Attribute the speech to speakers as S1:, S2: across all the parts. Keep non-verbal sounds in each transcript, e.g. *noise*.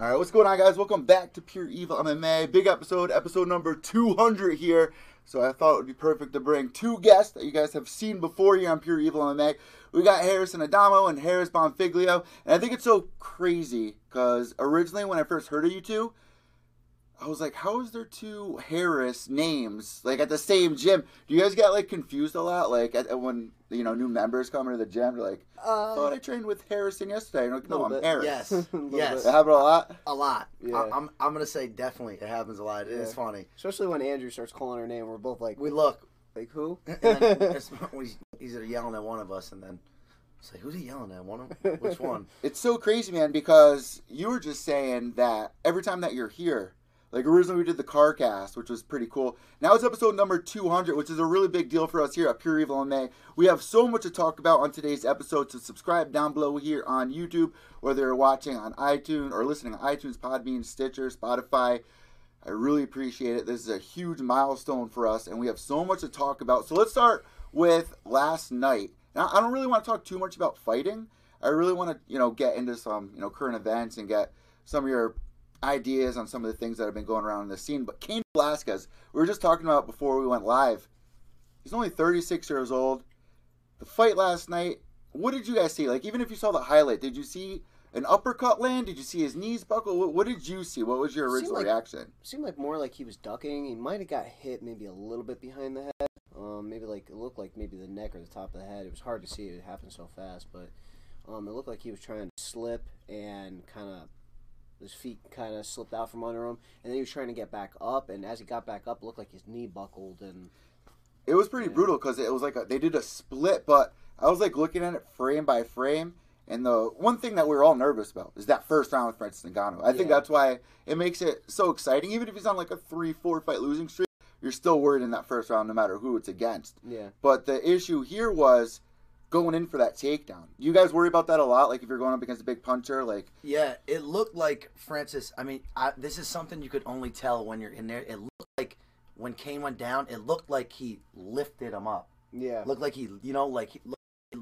S1: All right, what's going on, guys? Welcome back to Pure Evil MMA. Big episode, episode number 200 here. So I thought it would be perfect to bring two guests that you guys have seen before here on Pure Evil MMA. We got Harrison Adamo and Harris Bonfiglio. And I think it's so crazy because originally when I first heard of you two, I was like, how is there two Harris names like at the same gym? Do you guys get like confused a lot? Like at, when you know new members come into the gym, they're like, I uh, thought I trained with Harrison yesterday. And I'm like, no, I'm
S2: bit.
S1: Harris.
S3: Yes, *laughs*
S2: Little
S3: yes,
S1: It happened a lot.
S3: a lot.
S2: Yeah.
S3: I, am I'm gonna say definitely it happens a lot. It is
S2: Yeah.
S3: funny.
S2: Especially when Andrew starts calling her name, we're both like,
S3: We look,
S2: like who? *laughs*
S3: and then *laughs* he's, he's yelling at one of us, and then it's like, who's he yelling at? One of? Which one?
S1: It's so crazy, man, because you were just saying that every time that you're here, like originally we did the car cast, which was pretty cool. Now it's episode number 200, which is a really big deal for us here at Pure Evil MMA. We have so much to talk about on today's episode, so subscribe down below here on YouTube, whether you're watching on iTunes or listening on iTunes, Podbean, Stitcher, Spotify. I really appreciate it. This is a huge milestone for us, and we have so much to talk about. So let's start with last night. Now, I don't really want to talk too much about fighting. I really want to, you know, get into some, you know, current events and get some of your ideas on some of the things that have been going around in the scene. But Cain Velasquez, we were just talking about before we went live. He's only 36 years old. The fight last night, what did you guys see? Like, even if you saw the highlight, did you see an uppercut land? Did you see his knees buckle? What, what did you see? What was your
S2: Seemed
S1: original
S2: like-
S1: reaction?
S2: Seemed like more like he was ducking. He might have got hit maybe a little bit behind the head. Um, maybe like it looked like maybe the neck or the top of the head. It was hard to see. It happened so fast, but um, it looked like he was trying to slip and kind of his feet kind of slipped out from under him, and then he was trying to get back up. And as he got back up, it looked like his knee buckled. And
S1: It was pretty
S2: Yeah.
S1: brutal because it was like a, they did a split, but I was like looking at it frame by frame. And the one thing that we were all nervous about is that first round with Francis Ngannou. I think that's why it makes it so exciting. Even if he's on like a three, four fight losing streak, you're still worried in that first round, no matter who it's against.
S2: yeah,
S1: But the issue here was going in for that takedown. You guys worry about that a lot. Like if you're going up against a big puncher, like
S3: Yeah, it looked like Francis. I mean, I, this is something you could only tell when you're in there. It looked like when Cain went down, it looked like he lifted him up.
S2: yeah,
S3: Looked like he, you know, like he it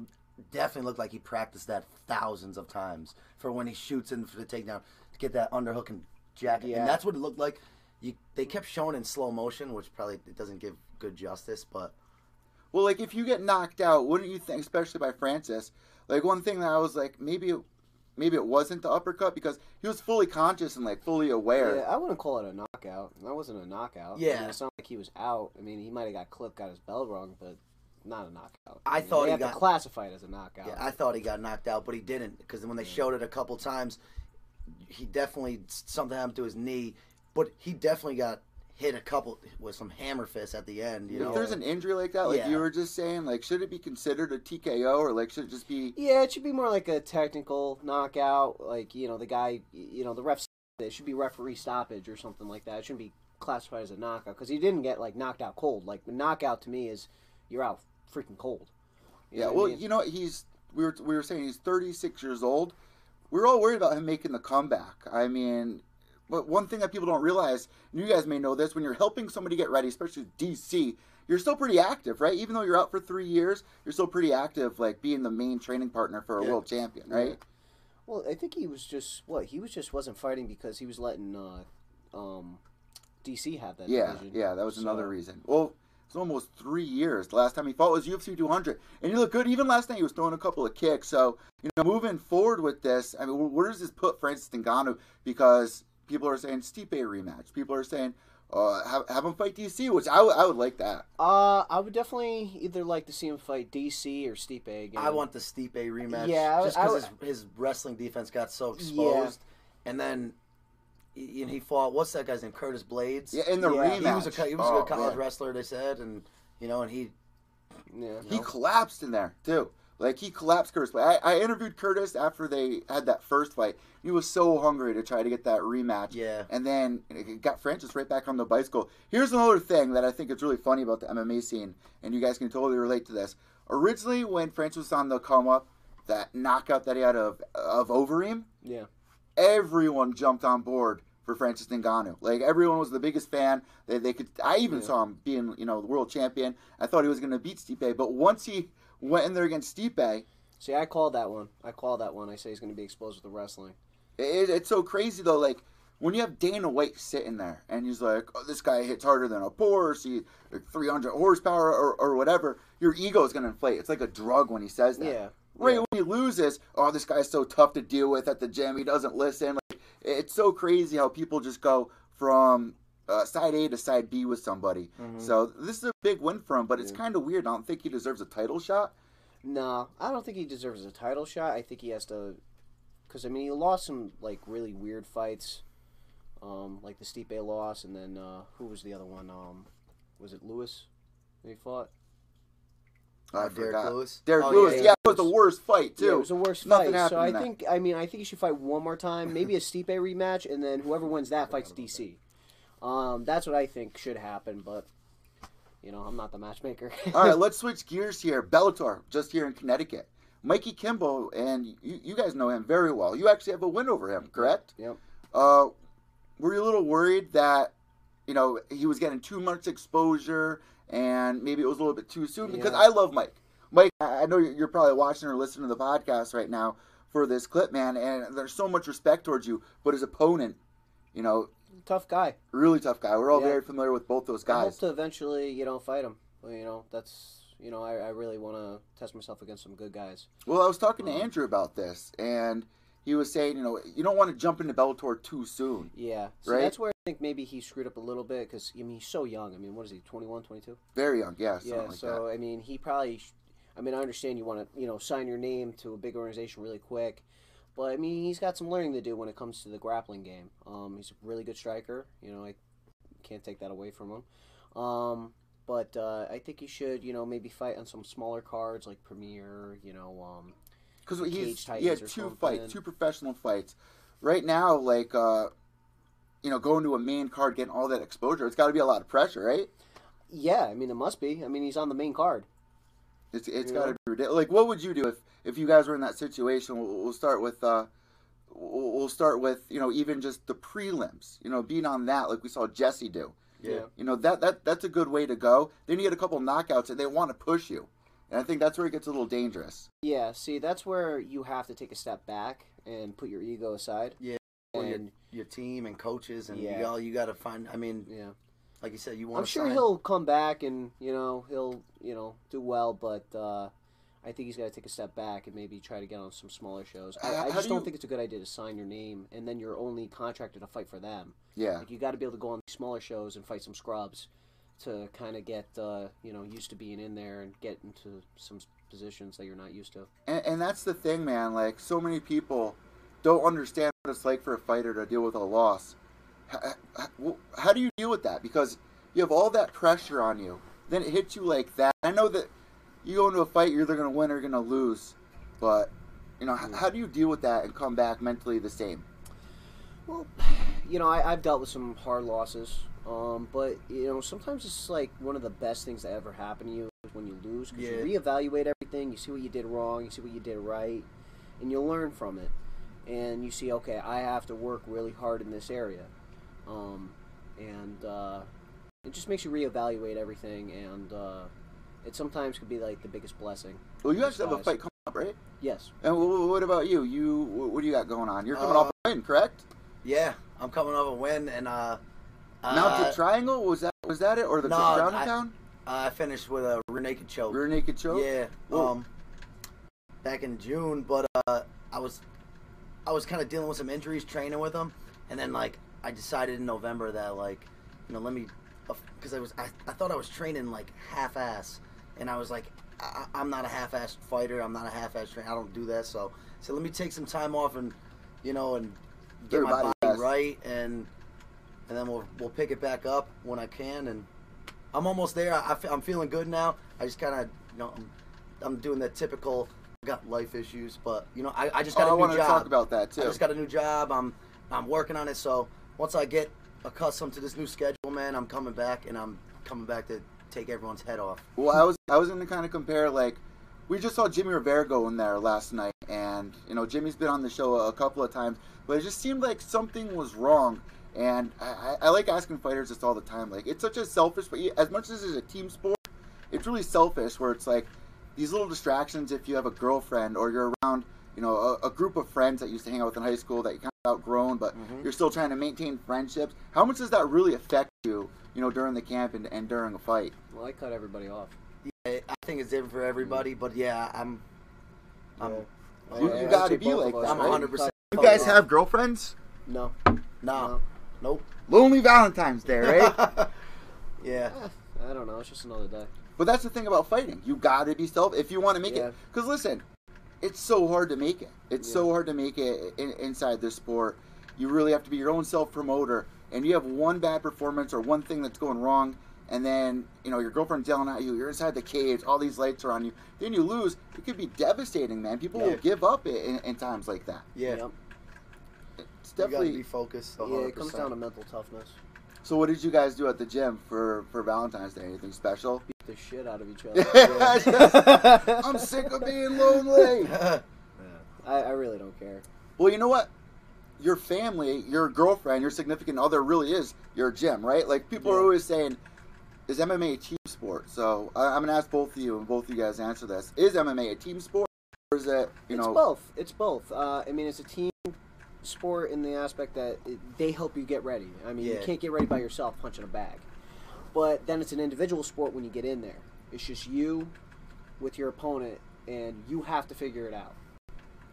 S3: definitely looked like he practiced that thousands of times for when he shoots in for the takedown to get that underhook and jacket.
S2: Yeah.
S3: And that's what it looked like. You, they kept showing in slow motion, which probably it doesn't give good justice, but
S1: Well, like if you get knocked out, wouldn't you think, especially by Francis? Like one thing that I was like, maybe, it, maybe it wasn't the uppercut because he was fully conscious and like fully aware.
S2: yeah. I wouldn't call it a knockout. That wasn't a knockout. I
S3: Yeah.
S2: mean, it's not like he was out. I mean, he might have got clipped, got his bell wrong, but not a knockout.
S3: I
S2: mean,
S3: thought he
S2: have
S3: got-
S2: classified as a knockout.
S3: Yeah, I thought he got knocked out, but he didn't because when they showed it a couple times, he definitely something happened to his knee, but he definitely got hit a couple with some hammer fists at the end. You
S1: If
S3: know,
S1: there's an injury like that, like
S3: Yeah.
S1: you were just saying, like should it be considered a TKO or like should it just be?
S2: Yeah, it should be more like a technical knockout. Like you know, the guy, you know, the ref. It should be referee stoppage or something like that. It shouldn't be classified as a knockout because he didn't get like knocked out cold. Like the knockout to me is you're out freaking cold. You
S1: Yeah.
S2: know what I
S1: Well,
S2: mean?
S1: you know he's we were we were saying he's 36 years old. We are all worried about him making the comeback. I mean, but one thing that people don't realize, and you guys may know this, when you're helping somebody get ready, especially DC, you're still pretty active, right? Even though you're out for three years, you're still pretty active, like being the main training partner for a
S3: Yeah.
S1: world champion, right?
S2: Well, I think he was just what he was just wasn't fighting because he was letting uh, um, DC have that.
S1: Yeah,
S2: division.
S1: yeah, that was another reason. Well, it's almost three years. The last time he fought was UFC 200, and he looked good. Even last night, he was throwing a couple of kicks. So, you know, moving forward with this, I mean, where does this put Francis Ngannou? Because people are saying Stipe rematch. People are saying uh, have, have him fight DC, which I would- I would like that.
S2: Uh, I would definitely either like to see him fight DC or Stipe again.
S3: I want the Stipe rematch.
S2: Yeah, I-
S3: just because his, his wrestling defense got so exposed, and then he, he fought what's that guy's name, Curtis Blaydes.
S1: Yeah, in the
S2: Yeah,
S1: rematch.
S3: he was a he was a
S1: Oh,
S3: good college
S1: man.
S3: wresler. They said, and you know, and he
S2: Yeah.
S1: He collapsed in there too. Like he collapsed Curtis. I, I interviewed Curtis after they had that first fight. He was so hungry to try to get that rematch.
S3: Yeah.
S1: And then it got Francis right back on the bicycle. Here's another thing that I think is really funny about the MMA scene, and you guys can totally relate to this. Originally, when Francis was on the come up, that knockout that he had of of Overeem,
S2: Yeah.
S1: everyone jumped on board for Francis Ngannou. Like everyone was the biggest fan. They, they could. I even
S2: Yeah.
S1: saw him being, you know, the world champion. I thought he was going to beat Stipe, but once he went in there against Stipe,
S2: See, I called that one. I called that one. I say he's going to be exposed with the wrestling.
S1: it, it's so crazy though. Like when you have Dana White sitting there and he's like, oh, "This guy hits harder than a Porsche, he like 300 horsepower or, or whatever," your ego is going to inflate. It's like a drug when he says that.
S2: Yeah.
S1: Right
S2: Yeah.
S1: when he loses, oh, this guy's so tough to deal with at the gym. He doesn't listen. Like, it's so crazy how people just go from uh, side A to side B with somebody. So this is a big win for him, but it's
S2: Yeah.
S1: kind of weird. I don't think he deserves a title shot.
S2: No, I don't think he deserves a title shot. I think he has to, because I mean he lost some like really weird fights, um, like the Stipe loss, and then uh, who was the other one? Um, was it Lewis? He fought.
S1: I
S3: Derrick
S1: forgot.
S3: Lewis?
S1: Derrick
S3: Oh,
S1: Lewis.
S3: yeah,
S1: Yeah,
S2: yeah.
S1: it was the worst fight too.
S2: Yeah, it was the worst
S1: Nothing
S2: fight. So I
S1: that.
S2: think I mean I think he should fight one more time, maybe a *laughs* Stipe rematch, and then whoever wins that fights DC. Um, that's what I think should happen, but you know I'm not the matchmaker. *laughs*
S1: All right, let's switch gears here. Bellator, just here in Connecticut. Mikey Kimbo, and you, you guys know him very well. You actually have a win over him, correct?
S2: Yep.
S1: Uh, were you a little worried that, you know, he was getting too much exposure and maybe it was a little bit too soon? Because
S2: Yeah.
S1: I love Mike. Mike, I know you're you're probably watching or listening to the podcast right now for this clip, man, and there's so much respect towards you. But his opponent, you know,
S2: Tough guy.
S1: really tough guy. We're all
S2: Yeah.
S1: very familiar with both those
S2: I hope
S1: guys.
S2: to eventually, you know, fight him. Well, you know, that's you know, I, I really want to test myself against some good guys.
S1: Well, I was talking to
S2: Um,
S1: Andrew about this, and he was saying, you know, you don't want to jump into Bellator too soon.
S2: Yeah, so
S1: Right?
S2: that's where I think maybe he screwed up a little bit because I mean he's so young. I mean, what is he, 21, 22?
S1: Very young, yeah,
S2: Yeah,
S1: like
S2: so I mean, he probably. sh- I mean, I understand you want to, you know, sign your name to a big organization really quick, but I mean, he's got some learning to do when it comes to the grappling game. Um, he's a really good striker. You know, I can't take that away from him. Um, but uh, I think he should, you know, maybe fight on some smaller cards like Premier. You know, um,
S1: because
S2: Cage
S1: he's
S2: Titans
S1: he had two
S2: something.
S1: fights, two professional fights. Right now, like, uh, you know, going to a main card, getting all that exposure, it's got to be a lot of pressure, right?
S2: yeah, I mean, it must be. I mean, he's on the main card.
S1: It's it's got to be ridiculous. Like, what would you do if if you guys were in that situation? We'll, we'll start with. Uh, We'll we'll start with you know even just the prelims, you know, being on that like we saw Jesse do.
S3: Yeah.
S1: You know that that that's a good way to go. Then you get a couple knockouts and they want to push you, and I think that's where it gets a little dangerous.
S2: Yeah, see, that's where you have to take a step back and put your ego aside.
S3: Yeah. Well, your,
S2: And
S3: your team and coaches and
S2: Yeah.
S3: you all you got to find. I mean,
S2: yeah,
S3: like you said, you want.
S2: I'm sure he'll come back and you know he'll you know do well, but uh, I think he's got to take a step back and maybe try to get on some smaller shows. I,
S1: Uh,
S2: I just
S1: do
S2: don't
S1: you-
S2: think it's a good idea to sign your name and then you're only contracted to fight for them.
S1: Yeah.
S2: Like you got to be able to go on these smaller shows and fight some scrubs to kind of get uh, you know used to being in there and get into some positions that you're not used to.
S1: And, and that's the thing, man. Like so many people don't understand what it's like for a fighter to deal with a loss. How, how, how do you deal with that? Because you have all that pressure on you, then it hits you like that. I know that you go into a fight, you're either going to win or you're going to lose, but you know, h- how do you deal with that and come back mentally the same?
S2: Well, *sighs* you know, I, I've dealt with some hard losses, um, but you know, sometimes it's like one of the best things that ever happen to you is when you lose because
S3: Yeah.
S2: you reevaluate everything, you see what you did wrong, you see what you did right, and you learn from it, and you see, okay, I have to work really hard in this area, um, and uh, it just makes you reevaluate everything, and uh, it sometimes could be like the biggest blessing.
S1: Well, you actually have a fight coming up, right?
S2: Yes.
S1: And wh- wh- what about you? You wh- what do you got going on? You're coming
S3: Uh,
S1: off a win, correct?
S3: Yeah, I'm coming off a win, and uh,
S1: Mounted
S3: uh,
S1: Triangle was that was that it or the
S3: no,
S1: Brown
S3: I-? I finished with a rear naked choke.
S1: Rear naked choke.
S3: Yeah,
S1: Whoa.
S3: um, back in June, but uh, I was, I was kind of dealing with some injuries training with them, and then like I decided in November that like, you know, let me, because I was I, I thought I was training like half ass, and I was like, I, I'm not a half ass fighter, I'm not a half ass trainer, I don't do that, so so let me take some time off and, you know, and get
S1: Your
S3: my
S1: body rest.
S3: right, and and then we'll we'll pick it back up when I can, and I'm almost there. I, am feeling good now. I just kind of, you know, I'm, I'm doing that typical I've got life issues, but you know, I, I just
S1: Oh,
S3: got
S1: I
S3: a new
S1: wanted to talk about that too.
S3: I just got a new job. I'm I'm working on it. So once I get accustomed to this new schedule, man, I'm coming back and I'm coming back to take everyone's head off.
S1: Well, I was I was going to kind of compare like we just saw Jimmy Rivera go in there last night, and you know Jimmy's been on the show a, couple of times, but it just seemed like something was wrong. And I, I, like asking fighters this all the time. Like it's such a selfish, but as much as it's a team sport, it's really selfish. Where it's like these little distractions. If you have a girlfriend or you're around, you know, a, a group of friends that you used to hang out with in high school that you kind of outgrown, but mm-hmm. you're still trying to maintain friendships. How much does that really affect you? You know, during the camp and, and during a fight.
S2: Well, I cut everybody off.
S3: I I think it's different for everybody, but yeah, I'm. I'm
S2: Yeah.
S1: You- you
S2: I
S1: gotta be like
S2: us,
S1: that,
S3: I'm 100%.
S1: You guys have girlfriends?
S2: No.
S3: No. Nope.
S1: Lonely Valentine's Day, right? *laughs*
S3: yeah.
S2: Eh, I don't know. It's just another day.
S1: but that's the thing about fighting. You got to be self if you want to make
S2: Yeah.
S1: it. Because listen, it's so hard to make it. It's
S2: Yeah.
S1: so hard to make it in, inside this sport. You really have to be your own self promoter, and you have one bad performance or one thing that's going wrong, and then you know your girlfriend's yelling at you. You're inside the cage. All these lights are on you. Then you lose. It could be devastating, man. People
S3: Yeah.
S1: will give up in, in times like that.
S3: Yeah.
S2: Yep.
S1: It's
S3: You
S1: definitely.
S3: be focused.
S2: Yeah,
S3: 100%.
S2: it comes down to mental toughness.
S1: So, what did you guys do at the gym for for Valentine's Day? Anything special?
S2: Beat the shit out of each *laughs* other.
S1: I'm sick of being lonely. *laughs*
S2: I, I really don't care.
S1: Well, you know what? Your family, your girlfriend, your significant other really is your gym, right? Like people are always saying, "Is MMA a team sport?" So I, I'm gonna ask both of you, and both of you guys answer this: Is MMA a team sport, or is it, you
S2: it's
S1: know,
S2: both. It's both. Uh, I mean, it's a team sport in the aspect that it, they help you get ready. I mean, you can't get ready by yourself punching a bag. But then it's an individual sport when you get in there. It's just you with your opponent, and you have to figure it out.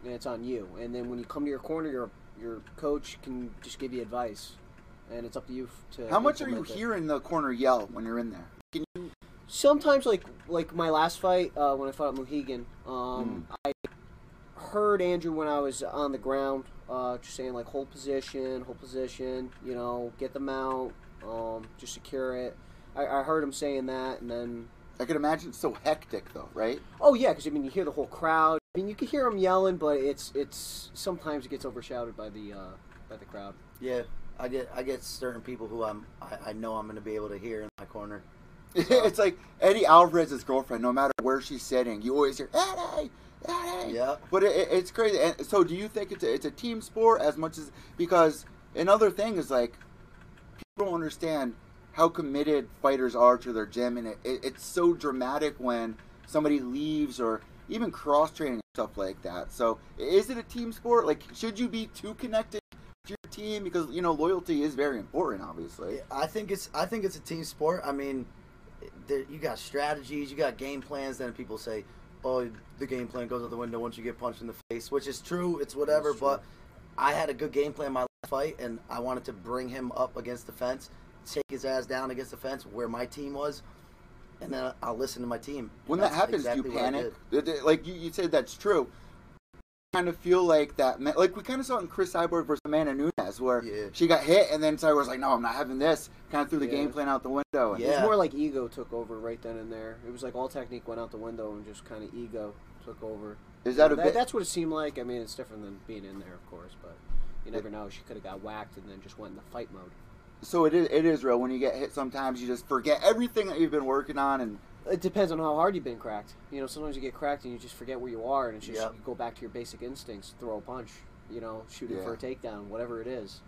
S2: And it's on you. And then when you come to your corner, your your coach can just give you advice, and it's up to you to.
S1: how much are you
S2: it.
S1: hearing the corner yell when you're in there? Can you?
S2: sometimes like like my last fight uh, when I fought at Mohegan, um, I heard Andrew when I was on the ground, uh, just saying like hold position, hold position, you know, get the mount, um, just secure it. I, I heard him saying that, and then
S1: I can imagine it's so hectic, though, right?
S2: oh yeah, because I mean you hear the whole crowd. I mean you can hear him yelling, but it's it's sometimes it gets overshadowed by the uh, by the crowd.
S3: Yeah. I get I get certain people who I'm I, I know I'm gonna be able to hear in my corner. *laughs*
S1: it's like Eddie Alvarez's girlfriend. No matter where she's sitting, you always hear Eddie, Eddie.
S3: Yeah.
S1: But it, it- it's crazy. And so, do you think it's a, it's a team sport as much as because another thing is like people don't understand how committed fighters are to their gym, and it, it's so dramatic when somebody leaves or even cross training stuff like that. So, is it a team sport? Like, should you be too connected to your team because you know loyalty is very important, obviously.
S3: I think it's I think it's a team sport. I mean, there, you got strategies, you got game plans. Then people say, "Oh, the game plan goes out the window once you get punched in the face," which is true. It's whatever.
S2: True.
S3: But I had a good game plan my last fight, and I wanted to bring him up against the fence, take his ass down against the fence where my team was, and then I'll listen to my team.
S1: When that happens,
S3: exactly
S1: do you
S3: what I
S1: panic?
S3: did.
S1: Th- th- Like you, you said, that's true. Kind of feel like that, like we kind of saw in Cris Cyborg versus Amanda Nunes, where
S3: Yeah.
S1: she got hit, and then Cyborg was like, "No, I'm not having this." Kind of threw the
S2: Yeah.
S1: game plan out the window. And
S2: It was more like ego took over right then and there. It was like all technique went out the window and just kind of ego took over.
S1: Is that a
S2: That-
S1: bit?
S2: That's what it seemed like. I mean, it's different than being in there, of course, but you never know. She could have got whacked and then just went into fight mode.
S1: So it is. It is real. When you get hit, sometimes you just forget everything that you've been working on, and
S2: It depends on how hard you've been cracked. You know, sometimes you get cracked and you just forget where you are, and it's just
S3: Yep.
S2: you go back to your basic instincts, throw a punch, you know, shooting
S1: Yeah.
S2: for a takedown, whatever it is.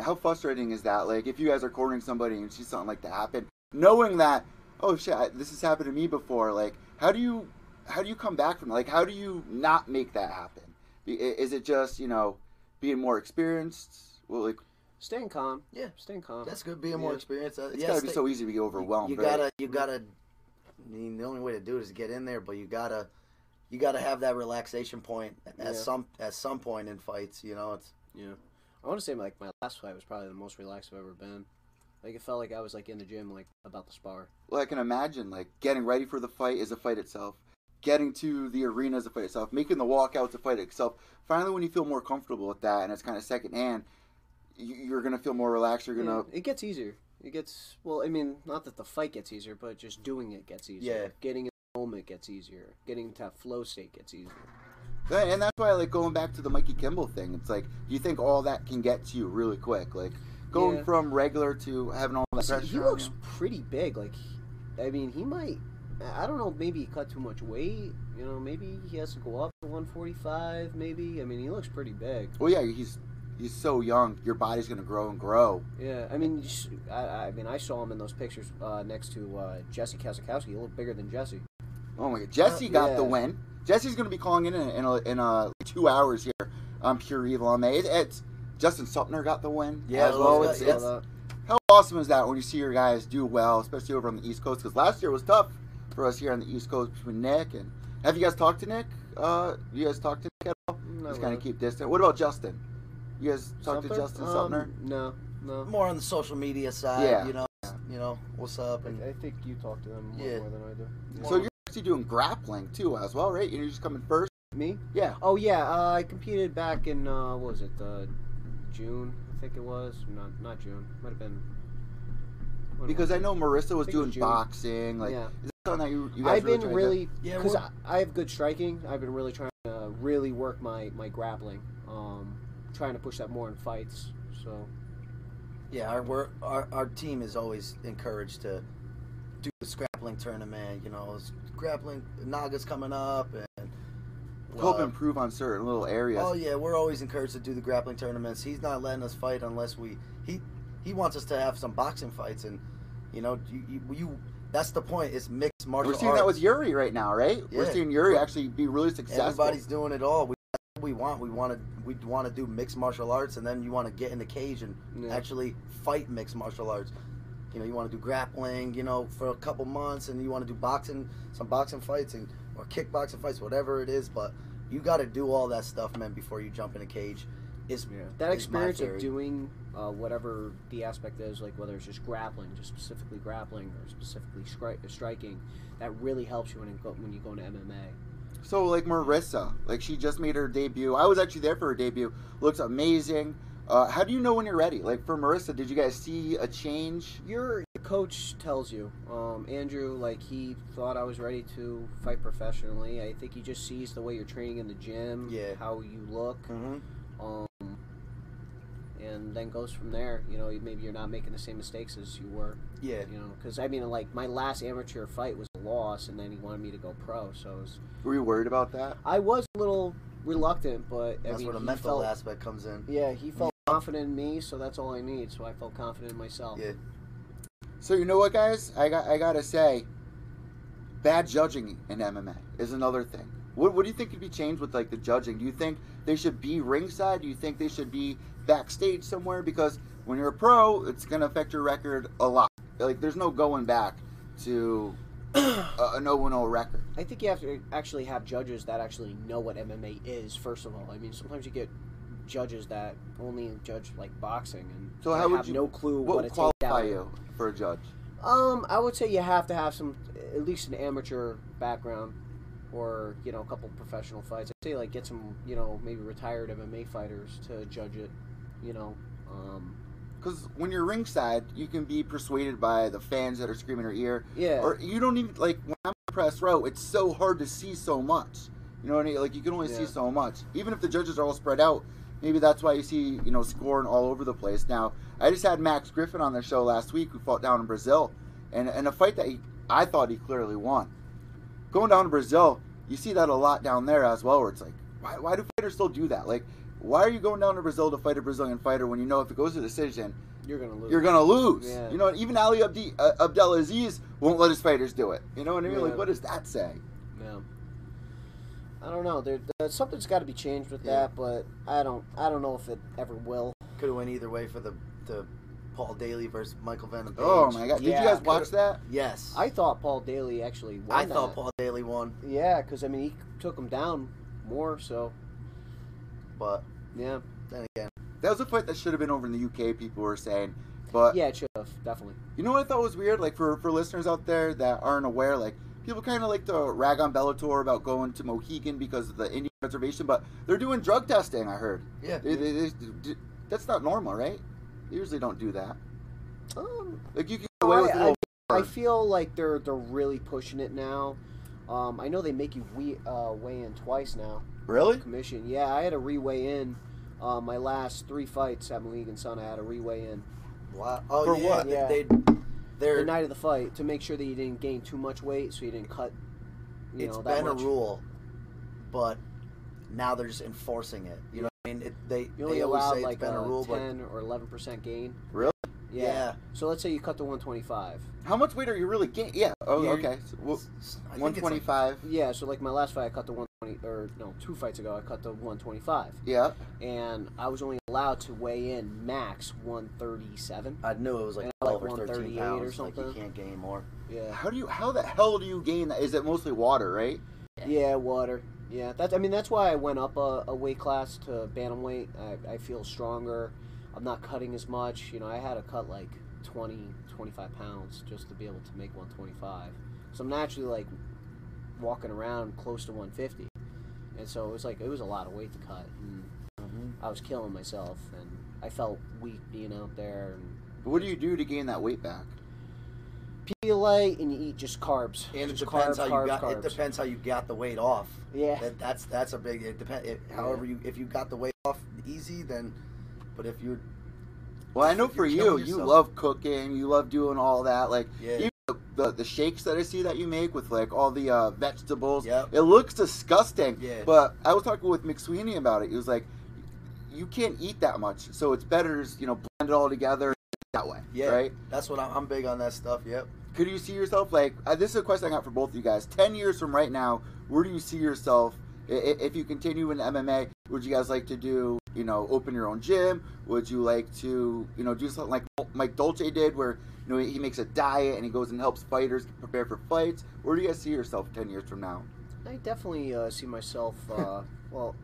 S1: how frustrating is that? Like if you guys are cornering somebody and see something like that happen, knowing that, oh shit, this has happened to me before. Like how do you, how do you come back from? it? Like how do you not make that happen? Is it just you know being more experienced? Well, like
S2: Staying calm.
S3: Yeah.
S2: Staying calm.
S3: That's good. Being more
S2: Yeah.
S3: experienced. Uh,
S1: It's
S3: yeah,
S1: gotta be
S3: stay-
S1: so easy to be overwhelmed.
S3: You
S1: right?
S3: gotta, you gotta. I mean, the only way to do it is get in there, but you gotta, you gotta have that relaxation point at
S2: Yeah.
S3: some at some point in fights. You know, it's
S2: Yeah. I want to say like my last fight was probably the most relaxed I've ever been. Like it felt like I was like in the gym, like about to spar.
S1: Well, I can imagine like getting ready for the fight is a fight itself. Getting to the arena is a fight itself. Making the walkout is a fight itself. Finally, when you feel more comfortable with that and it's kind of secondhand, you- you're gonna feel more relaxed. You're gonna
S2: Yeah, it gets easier. It gets well. I mean, not that the fight gets easier, but just doing it gets easier.
S3: Yeah.
S2: Getting in the moment gets easier. Getting into that flow state gets easier.
S1: And that's why like going back to the Mikey Kimball thing. It's like, do you think all that can get to you really quick? Like going
S2: Yeah.
S1: from regular to having all that
S2: See,
S1: pressure.
S2: he looks pretty big. Like, I mean, he might. I don't know. Maybe he cut too much weight. You know, maybe he has to go up to 145. Maybe. I mean, he looks pretty big.
S1: Well, yeah, he's he's so young. Your body's gonna grow and grow.
S2: Yeah. I mean, I, I mean, I saw him in those pictures uh, next to uh, Jesse Kazakowski. He looked bigger than Jesse.
S1: Oh my god, Jesse got the win. Jesse's gonna be calling in in, in, a, in a, two hours here on Pure Evil MMA. It- It's Justin Supner got the win
S3: Yeah,
S1: as well. It's, it's how awesome is that when you see your guys do well, especially over on the East Coast? Because last year was tough for us here on the East Coast between Nick and. Have you guys talked to Nick? Uh, you guys talked to Nick at all?
S2: Not
S1: Just kind of keep distant. What about Justin? You guys talked to
S2: Sumter?
S1: Justin
S2: Um,
S1: Sumner?
S2: No, no.
S3: More on the social media side,
S1: Yeah.
S3: you know, you know, what's up and
S2: I, I think you talk to them more,
S3: Yeah.
S2: more than I do. Yeah.
S1: So you're actually doing grappling too, as well, right? You're just coming first.
S2: me?
S1: Yeah.
S2: Oh yeah, uh, I competed back in uh, what was it? Uh, June, I think it was. Not not June. Might have been.
S1: Because I know Marissa was doing
S2: was June.
S1: boxing. Like,
S2: Yeah.
S1: is that something that you, you guys
S2: I've
S1: really
S2: been
S1: tried to-
S2: really
S3: Yeah,
S2: because
S3: we're-
S2: I, I have good striking. I've been really trying to really work my my grappling. Um, trying to push that more in fights. So
S3: yeah, our we're, our our team is always encouraged to do the grappling tournament. You know, it's grappling Naga's coming up and
S1: help
S3: uh,
S1: improve on certain little areas.
S3: Oh yeah, we're always encouraged to do the grappling tournaments. He's not letting us fight unless we he he wants us to have some boxing fights and you know you you, you that's the point. It's mixed martial arts.
S1: We're seeing
S3: arts.
S1: that with Yuri right now, right? We're seeing Yuri actually be really successful.
S3: Everybody's doing it all. We that's what we want. We want to we want to do mixed martial arts, and then you want to get in the cage and
S2: Yeah.
S3: actually fight mixed martial arts. You know, you want to do grappling, you know, for a couple months, and you want to do boxing, some boxing fights, and or kickboxing fights, whatever it is. But you got to do all that stuff, man, before you jump in a cage. Is
S2: yeah, that
S3: is
S2: experience of doing uh, whatever the aspect is, like whether it's just grappling, just specifically grappling, or specifically stri- striking, that really helps you when you go when you go into MMA.
S1: So like Marissa, like she just made her debut. I was actually there for her debut. Looks amazing. Uh, how do you know when you're ready? Like for Marissa, did you guys see a change?
S2: Your coach tells you, um, Andrew, like he thought I was ready to fight professionally. I think he just sees the way you're training in the gym,
S3: Yeah.
S2: how you look,
S3: Mhm.
S2: um, and then goes from there. You know, maybe you're not making the same mistakes as you were.
S3: Yeah.
S2: You know, because I mean, like my last amateur fight was a loss, and then he wanted me to go pro. So it was,
S1: Were you worried about that?
S2: I was a little reluctant, but I
S3: That's
S2: mean,
S3: where the mental
S2: felt,
S3: aspect comes in.
S2: yeah, he felt confident in me, so that's all I need. So I felt confident in myself.
S3: Yeah.
S1: So you know what, guys? I got I gotta say, bad judging in MMA is another thing. What, what do you think could be changed with like the judging? Do you think they should be ringside? Do you think they should be backstage somewhere? Because when you're a pro, it's gonna affect your record a lot. Like there's no going back to a, an 0 record.
S2: I think you have to actually have judges that actually know what MMA is. First of all, I mean, sometimes you get judges that only judge like boxing and
S1: So how would
S2: have
S1: you-
S2: no clue
S1: What
S2: what,
S1: qualify you for a judge?
S2: Um, I would say you have to have some, at least an amateur background, or you know, a couple professional fights. I'd say like get some, you know, maybe retired MMA fighters to judge it. You know, um,
S1: Because when you're ringside, you can be persuaded by the fans that are screaming in your ear,
S2: yeah,
S1: or you don't even like when I'm press row. It's so hard to see so much. You know what I mean? Like you can only see so much. Even if the judges are all spread out, maybe that's why you see you know scoring all over the place. Now I just had Max Griffin on the show last week, who fought down in Brazil, and and a fight that he, I thought he clearly won. Going down to Brazil, you see that a lot down there as well, where it's like, why why do fighters still do that? Like. Why are you going down to Brazil to fight a Brazilian fighter when you know if it goes to decision,
S2: you're gonna lose.
S1: you're gonna lose.
S2: Yeah.
S1: You know, even Ali Abdi, uh, Abdelaziz won't let his fighters do it. You know what I mean? Like, what does that say?
S2: Yeah. I don't know. There, there something's got to be changed with
S3: Yeah.
S2: that, but I don't. I don't know if it ever will.
S3: Could have went either way for the the Paul Daley versus Michael Venom. Page.
S1: Oh my god! Did
S2: Yeah,
S1: you guys watch that?
S3: Yes.
S2: I thought Paul Daley actually. Won
S3: I thought
S2: that.
S3: Paul Daley won,
S2: Yeah, because I mean he took him down more. So
S3: but
S2: yeah,
S3: then again,
S1: That was a fight that should have been over in the UK. People were saying, but
S2: yeah, it should have definitely.
S1: you know what I thought was weird? Like for for listeners out there that aren't aware, like people kind of like to rag on Bellator about going to Mohegan because of the Indian reservation, but they're doing drug testing. I heard.
S3: yeah.
S1: They- they- they- that's not normal, right? They usually don't do that.
S2: Um,
S1: Like you can get away with a
S2: I,
S1: little.
S2: I, I feel like they're they're really pushing it now. Um, I know they make you we, uh, weigh in twice now.
S1: Really?
S2: Commission. Yeah, I had to re-weigh in. Uh, my last three fights at Mohegan Sun, I had to re-weigh in
S3: Wow. Oh
S1: For
S3: yeah,
S1: what?
S2: Yeah.
S3: they they're
S2: the night of the fight to make sure that you didn't gain too much weight, so you didn't cut. You
S3: it's
S2: know that
S3: been
S2: much.
S3: a rule, but now they're just enforcing it. You know what I mean? It, they
S2: You only
S3: they always
S2: allowed
S3: say
S2: like
S3: it's been a
S2: a
S3: rule, but
S2: ten or eleven percent gain.
S1: Really?
S2: Yeah.
S3: yeah.
S2: So let's say you cut to 125.
S1: How much weight are you really gaining? Yeah. Oh,
S3: Yeah,
S1: okay. So, well,
S3: s- I think
S1: one
S3: it's like-
S1: twenty-five.
S2: Yeah. So like my last fight, I cut to 120, or no, two fights ago, I cut to 125,
S1: Yeah.
S2: and I was only allowed to weigh in max 137.
S3: I knew it was like
S2: Yeah,
S3: twelve
S2: like
S3: or thirteen
S2: 138 or
S3: pounds. Like you
S2: something.
S3: can't gain more.
S2: Yeah.
S1: How do you? How the hell do you gain that? Is it mostly water, right?
S2: Yeah, water. Yeah, that's. I mean, that's why I went up a, a weight class to bantamweight. I, I feel stronger. I'm not cutting as much. You know, I had to cut like 20, 25 pounds just to be able to make 125. So I'm naturally like walking around close to 150, and so it was like it was a lot of weight to cut, and mm-hmm. I was killing myself, and I felt weak being out there. And
S1: What do you do to gain that weight back?
S2: Pedialyte, and you eat just carbs.
S3: And it depends
S2: carbs,
S3: how
S2: carbs,
S3: you got.
S2: carbs.
S3: It depends how you got the weight off.
S2: Yeah.
S3: That, that's that's a big. It depends. However you if you got the weight off easy, then. But if you're
S1: Well, I know for you,
S3: killing
S1: you love cooking. You love doing all that. Like
S3: Yeah.
S1: the, the the shakes that I see that you make with like all the uh, vegetables.
S3: Yep.
S1: It looks disgusting.
S3: Yeah.
S1: But I was talking with McSweeney about it. He was like, you can't eat that much, so it's better, to, you know, blend it all together that way.
S3: yeah,
S1: Right.
S3: That's what I'm, I'm big on that stuff. Yep.
S1: Could you see yourself like uh, this is a question I got for both of you guys. Ten years from right now, where do you see yourself if you continue in MMA? Would you guys like to do you know open your own gym? Would you like to you know do something like Mike Dolce did, where you know he makes a diet and he goes and helps fighters prepare for fights? Where do you guys see yourself ten years from now?
S2: I definitely uh, see myself. Uh, *laughs* well,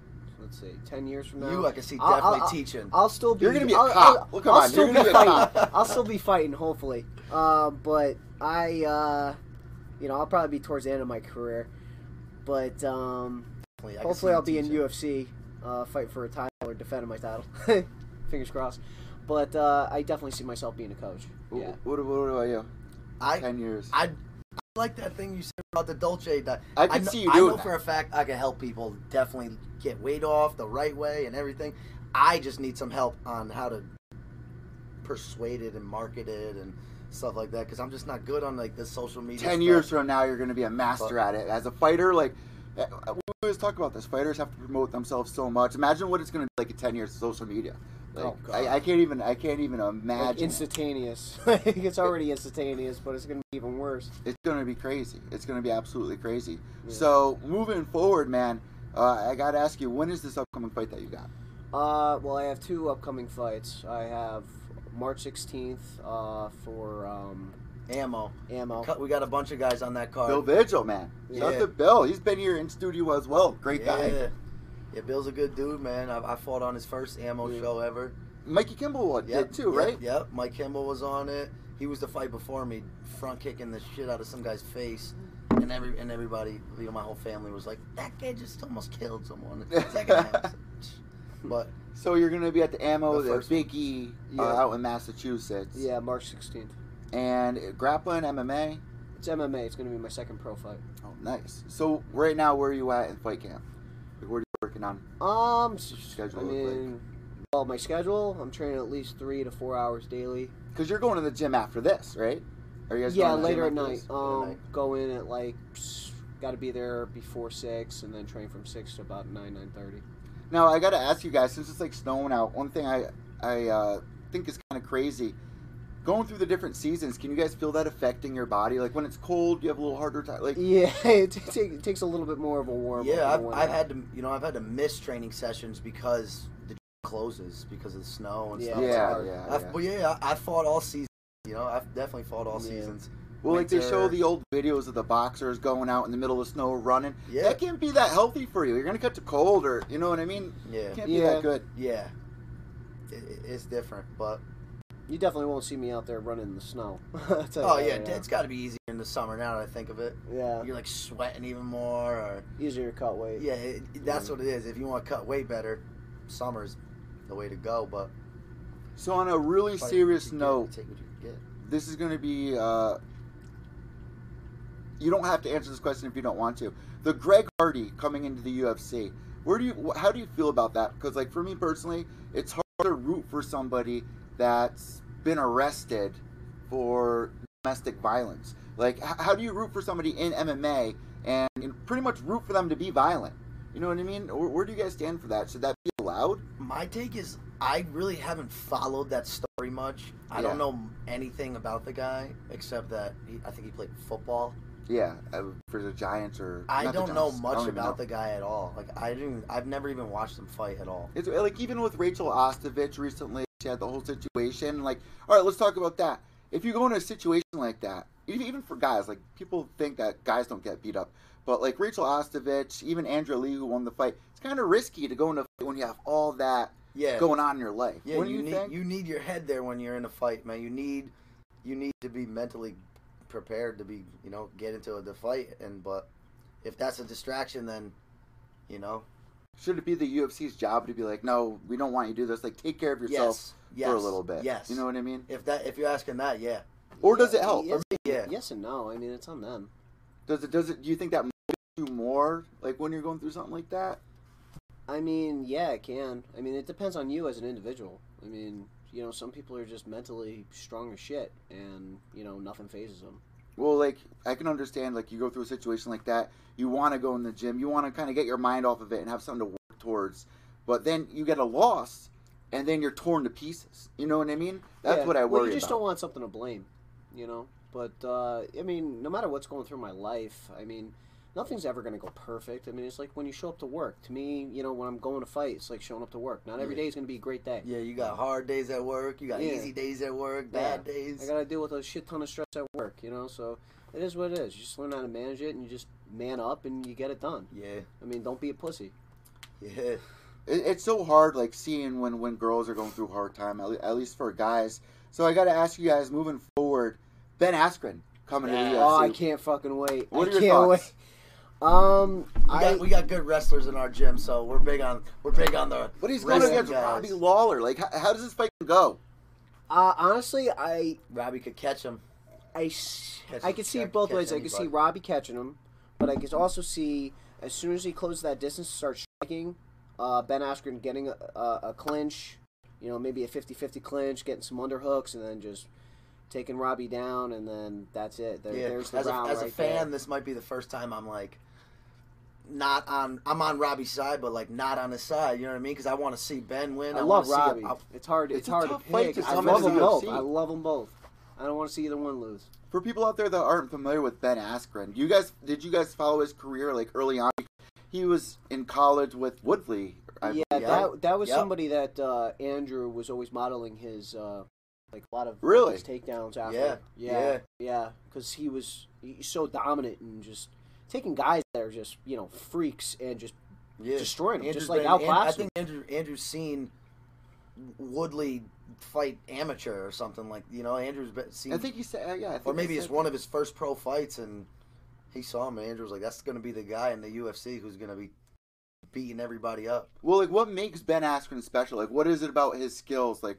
S2: let's see, ten years from now.
S3: You, I can see
S2: I'll-
S3: definitely
S2: I'll-
S3: teaching.
S2: I'll still be.
S1: You're gonna be a
S2: I'll,
S1: cop.
S2: I'll,
S1: Well, come
S2: I'll
S1: on,
S2: still
S1: you're
S2: be
S1: gonna be a
S2: fighting.
S1: cop.
S2: I'll still be fighting, hopefully. Uh, but I, uh, you know, I'll probably be towards the end of my career. But um,
S3: Definitely, I
S2: hopefully, I'll be in. UFC, uh, fight for a title or defending my title. *laughs* Fingers crossed. But uh, I definitely see myself being a coach. Yeah.
S1: What, what, what about you?
S3: I
S1: Ten years.
S3: I, I like that thing you said about the Dolce. That
S1: I could
S3: know,
S1: see you doing.
S3: I
S1: doing
S3: know
S1: that.
S3: for a fact I can help people definitely get weight off the right way and everything. I just need some help on how to persuade it and market it and stuff like that because I'm just not good on like the social media.
S1: Ten
S3: stuff.
S1: years from now, you're going to be a master
S3: But-
S1: at it. As a fighter, like we always talk about this. Fighters have to promote themselves so much. Imagine what it's going to be like in ten years of social media. Like,
S2: Oh, God.
S1: I, I can't even. I can't even
S2: Like
S1: imagine.
S2: instantaneous. *laughs* it's already instantaneous, but it's gonna be even worse.
S1: it's going to be crazy. It's going to be absolutely crazy.
S2: Yeah.
S1: So moving forward, man, uh, I got to ask you, when is this upcoming fight that you got?
S2: Uh, well, I have two upcoming fights. I have March 16th uh, for um,
S3: ammo.
S2: ammo.
S3: Cut- We got a bunch of guys on that card.
S1: Bill Vigil, man. Shout out
S3: Yeah.
S1: to Bill. He's been here in studio as well. Great
S3: yeah.
S1: guy.
S3: Yeah, Bill's a good dude, man. I, I fought on his first ammo
S2: Yeah.
S3: show ever.
S1: Mikey Kimball did too,
S3: yep,
S1: right?
S3: Yep. Mike Kimball was on it. He was the fight before me, front kicking the shit out of some guy's face, and every and everybody, you know, my whole family was like, "That guy just almost killed someone." It's like, "Ah." *laughs* but
S1: So you're going to be at the ammo,
S3: The
S1: the,
S3: first one.
S1: Big E,
S2: Yeah.
S1: uh, out in Massachusetts.
S2: Yeah, March 16th.
S1: And grappling, MMA.
S2: It's MMA. It's gonna be my second pro fight.
S1: Oh, nice. So right now, where are you at in fight camp? Like, what are you working on?
S2: Um,
S1: schedule
S2: I
S1: look like?
S2: mean, well, my schedule. I'm training at least three to four hours daily.
S1: Because you're going to the gym after this, right? Are you guys
S2: Yeah,
S1: going
S2: later at night. Um,
S3: night.
S2: go in at like, got to be there before six, and then train from six to about nine nine thirty.
S1: Now I got to ask you guys, since it's like snowing out, one thing I I uh, think is kind of crazy. Going through the different seasons, can you guys feel that affecting your body? Like when it's cold, you have a little harder time. Like
S2: Yeah, *laughs* it, t- take- it takes a little bit more of a warm.
S3: yeah, I've,
S2: the.
S3: I've had to, you know, I've had to miss training sessions because the gym closes because of the snow and
S2: Yeah,
S3: stuff.
S1: yeah,
S2: hard.
S1: yeah,
S3: I've,
S1: yeah.
S3: But yeah, I, I fought all seasons. You know, I've definitely fought all
S2: Yeah.
S3: seasons.
S1: Well, like they show the old videos of the boxers going out in the middle of the snow running.
S3: Yeah.
S1: That can't be that healthy for you. You're gonna catch a cold, or you know what I mean.
S3: Yeah,
S1: can't be
S2: Yeah.
S1: that good.
S3: yeah. It, it- it's different, but
S2: You definitely won't see me out there running in the snow. *laughs* I'll you
S3: oh
S2: that
S3: yeah,
S2: right now.
S3: it's got to be easier in the summer now that I think of it.
S2: yeah,
S3: You're like sweating even more, or
S2: easier to cut weight.
S3: yeah, it, that's what it is. If you want to cut weight better, summer's the way to go. But
S1: So on a really
S3: fight
S1: serious
S3: you get,
S1: note,
S3: take what you get.
S1: this is going to be uh, you don't have to answer this question if you don't want to. The Greg Hardy coming into the UFC. Where do you? How do you feel about that? Because like for me personally, it's hard to root for somebody that's been arrested for domestic violence. Like, how do you root for somebody in MMA and, pretty much root for them to be violent? You know what I mean? Where, where do you guys stand for that? Should that be allowed?
S3: My take is I really haven't followed that story much. I
S1: Yeah.
S3: don't know anything about the guy except that he, I think he played football.
S1: Yeah, uh, for the Giants or
S3: I don't know much
S1: don't
S3: about
S1: know.
S3: the guy at all. Like I didn't. I've never even watched him fight at all.
S1: It's like even with Rachel Ostovich recently, had the whole situation. Like, all right, let's talk about that. If you go in a situation like that, even for guys, like people think that guys don't get beat up, but like Rachel Ostovich, even Andrea Lee who won the fight, it's kind of risky to go in a fight when you have all that
S3: Yeah.
S1: going on in your life.
S3: Yeah,
S1: Wouldn't
S3: you,
S1: you,
S3: need
S1: think?
S3: you need your head there when you're in a fight, man. You need you need to be mentally prepared to be, you know, get into the fight. And but if that's a distraction, then you know,
S1: Should it be the UFC's job to be like, no, we don't want you to do this. Like, take care of yourself
S3: yes, yes,
S1: for a little bit.
S3: Yes,
S1: you know what I mean?
S3: If that if you're asking that, yeah,
S1: Or does it help?
S2: Yes,
S3: Yeah.
S2: yes and no. I mean, it's on them.
S1: Does it? Does it? Do you think that motivates you more, like when you're going through something like that?
S2: I mean, yeah, it can. I mean, it depends on you as an individual. I mean, you know, some people are just mentally strong as shit, and you know, nothing phases them.
S1: Well, like I can understand, like you go through a situation like that, you want to go in the gym, you want to kind of get your mind off of it and have something to work towards, but then you get a loss, and then you're torn to pieces. You know what I mean? That's
S2: Yeah.
S1: what I worry
S2: Well, you just
S1: about.
S2: don't want something to blame, you know. But uh, I mean, no matter what's going through my life, I mean, nothing's ever going to go perfect. I mean, it's like when you show up to work. To me, you know, when I'm going to fight, it's like showing up to work. Not every
S3: Yeah.
S2: day is going to be a great day.
S3: yeah. You got hard days at work. You got
S2: Yeah.
S3: easy days at work.
S2: Yeah.
S3: Bad days.
S2: I got to deal with a shit ton of stress at work, you know. So it is what it is. You just learn how to manage it, and you just man up, and you get it done.
S3: yeah,
S2: I mean, don't be a pussy.
S3: yeah.
S1: It, it's so hard, like seeing when when girls are going through a hard time, at, le- at least for guys. So I got to ask you guys, moving forward, Ben Askren coming
S3: Yeah.
S1: to the UFC.
S2: Oh, I can't fucking wait.
S1: What
S2: I
S1: are your
S2: can't
S1: thoughts?
S2: wait. Um,
S3: We
S2: I
S3: got, we got good wrestlers in our gym, so we're big on we're big on the.
S1: But he's going
S3: wrestling
S1: against
S3: guys.
S1: Robbie Lawler. Like, how, how does this fight go?
S2: uh, honestly, I
S3: Robbie could catch him.
S2: I, s-
S3: Catch-
S2: I could see it both
S3: catch
S2: ways. I could see
S3: anybody.
S2: Robbie catching him, but I could also see as soon as he closes that distance, start striking, uh, Ben Askren getting a, a, a clinch, you know, maybe a 50-50 clinch, getting some underhooks, and then just taking Robbie down, and then that's it. There,
S3: Yeah,
S2: There's the
S3: as a,
S2: round
S3: as a fan,
S2: there.
S3: this might be the first time I'm like, not on. I'm on Robbie's side, but like not on his side. You know what I mean? Because I want to see Ben win.
S2: I,
S3: I,
S2: love Robbie.
S3: See, I,
S2: it's hard. It's,
S1: It's
S2: hard
S1: tough
S2: to
S1: fight
S2: pick.
S1: to
S2: I love them
S1: the
S2: both. I love them both. I don't want to see either one lose.
S1: For people out there that aren't familiar with Ben Askren, you guys did you guys follow his career like early on? He was in college with Woodley. I
S2: yeah,
S1: believe,
S2: that that was
S3: Yep.
S2: somebody that uh, Andrew was always modeling his uh, like a lot of
S1: Really?
S2: his takedowns after.
S3: Yeah,
S2: yeah, yeah, because he was he's so dominant and just taking guys that are just you know freaks and just
S3: yeah.
S2: destroying them,
S3: Andrew's
S2: just like
S3: been-
S2: outclassing
S3: and I think Andrew Andrew's seen Woodley fight amateur or something like you know Andrew's been seen.
S1: I think he said, uh, yeah, I think
S3: or maybe it's
S1: said
S3: one of his first pro fights, and he saw him. And Andrew was like, "That's going to be the guy in the UFC who's going to be beating everybody up."
S1: Well, like, what makes Ben Askren special? Like, what is it about his skills? Like,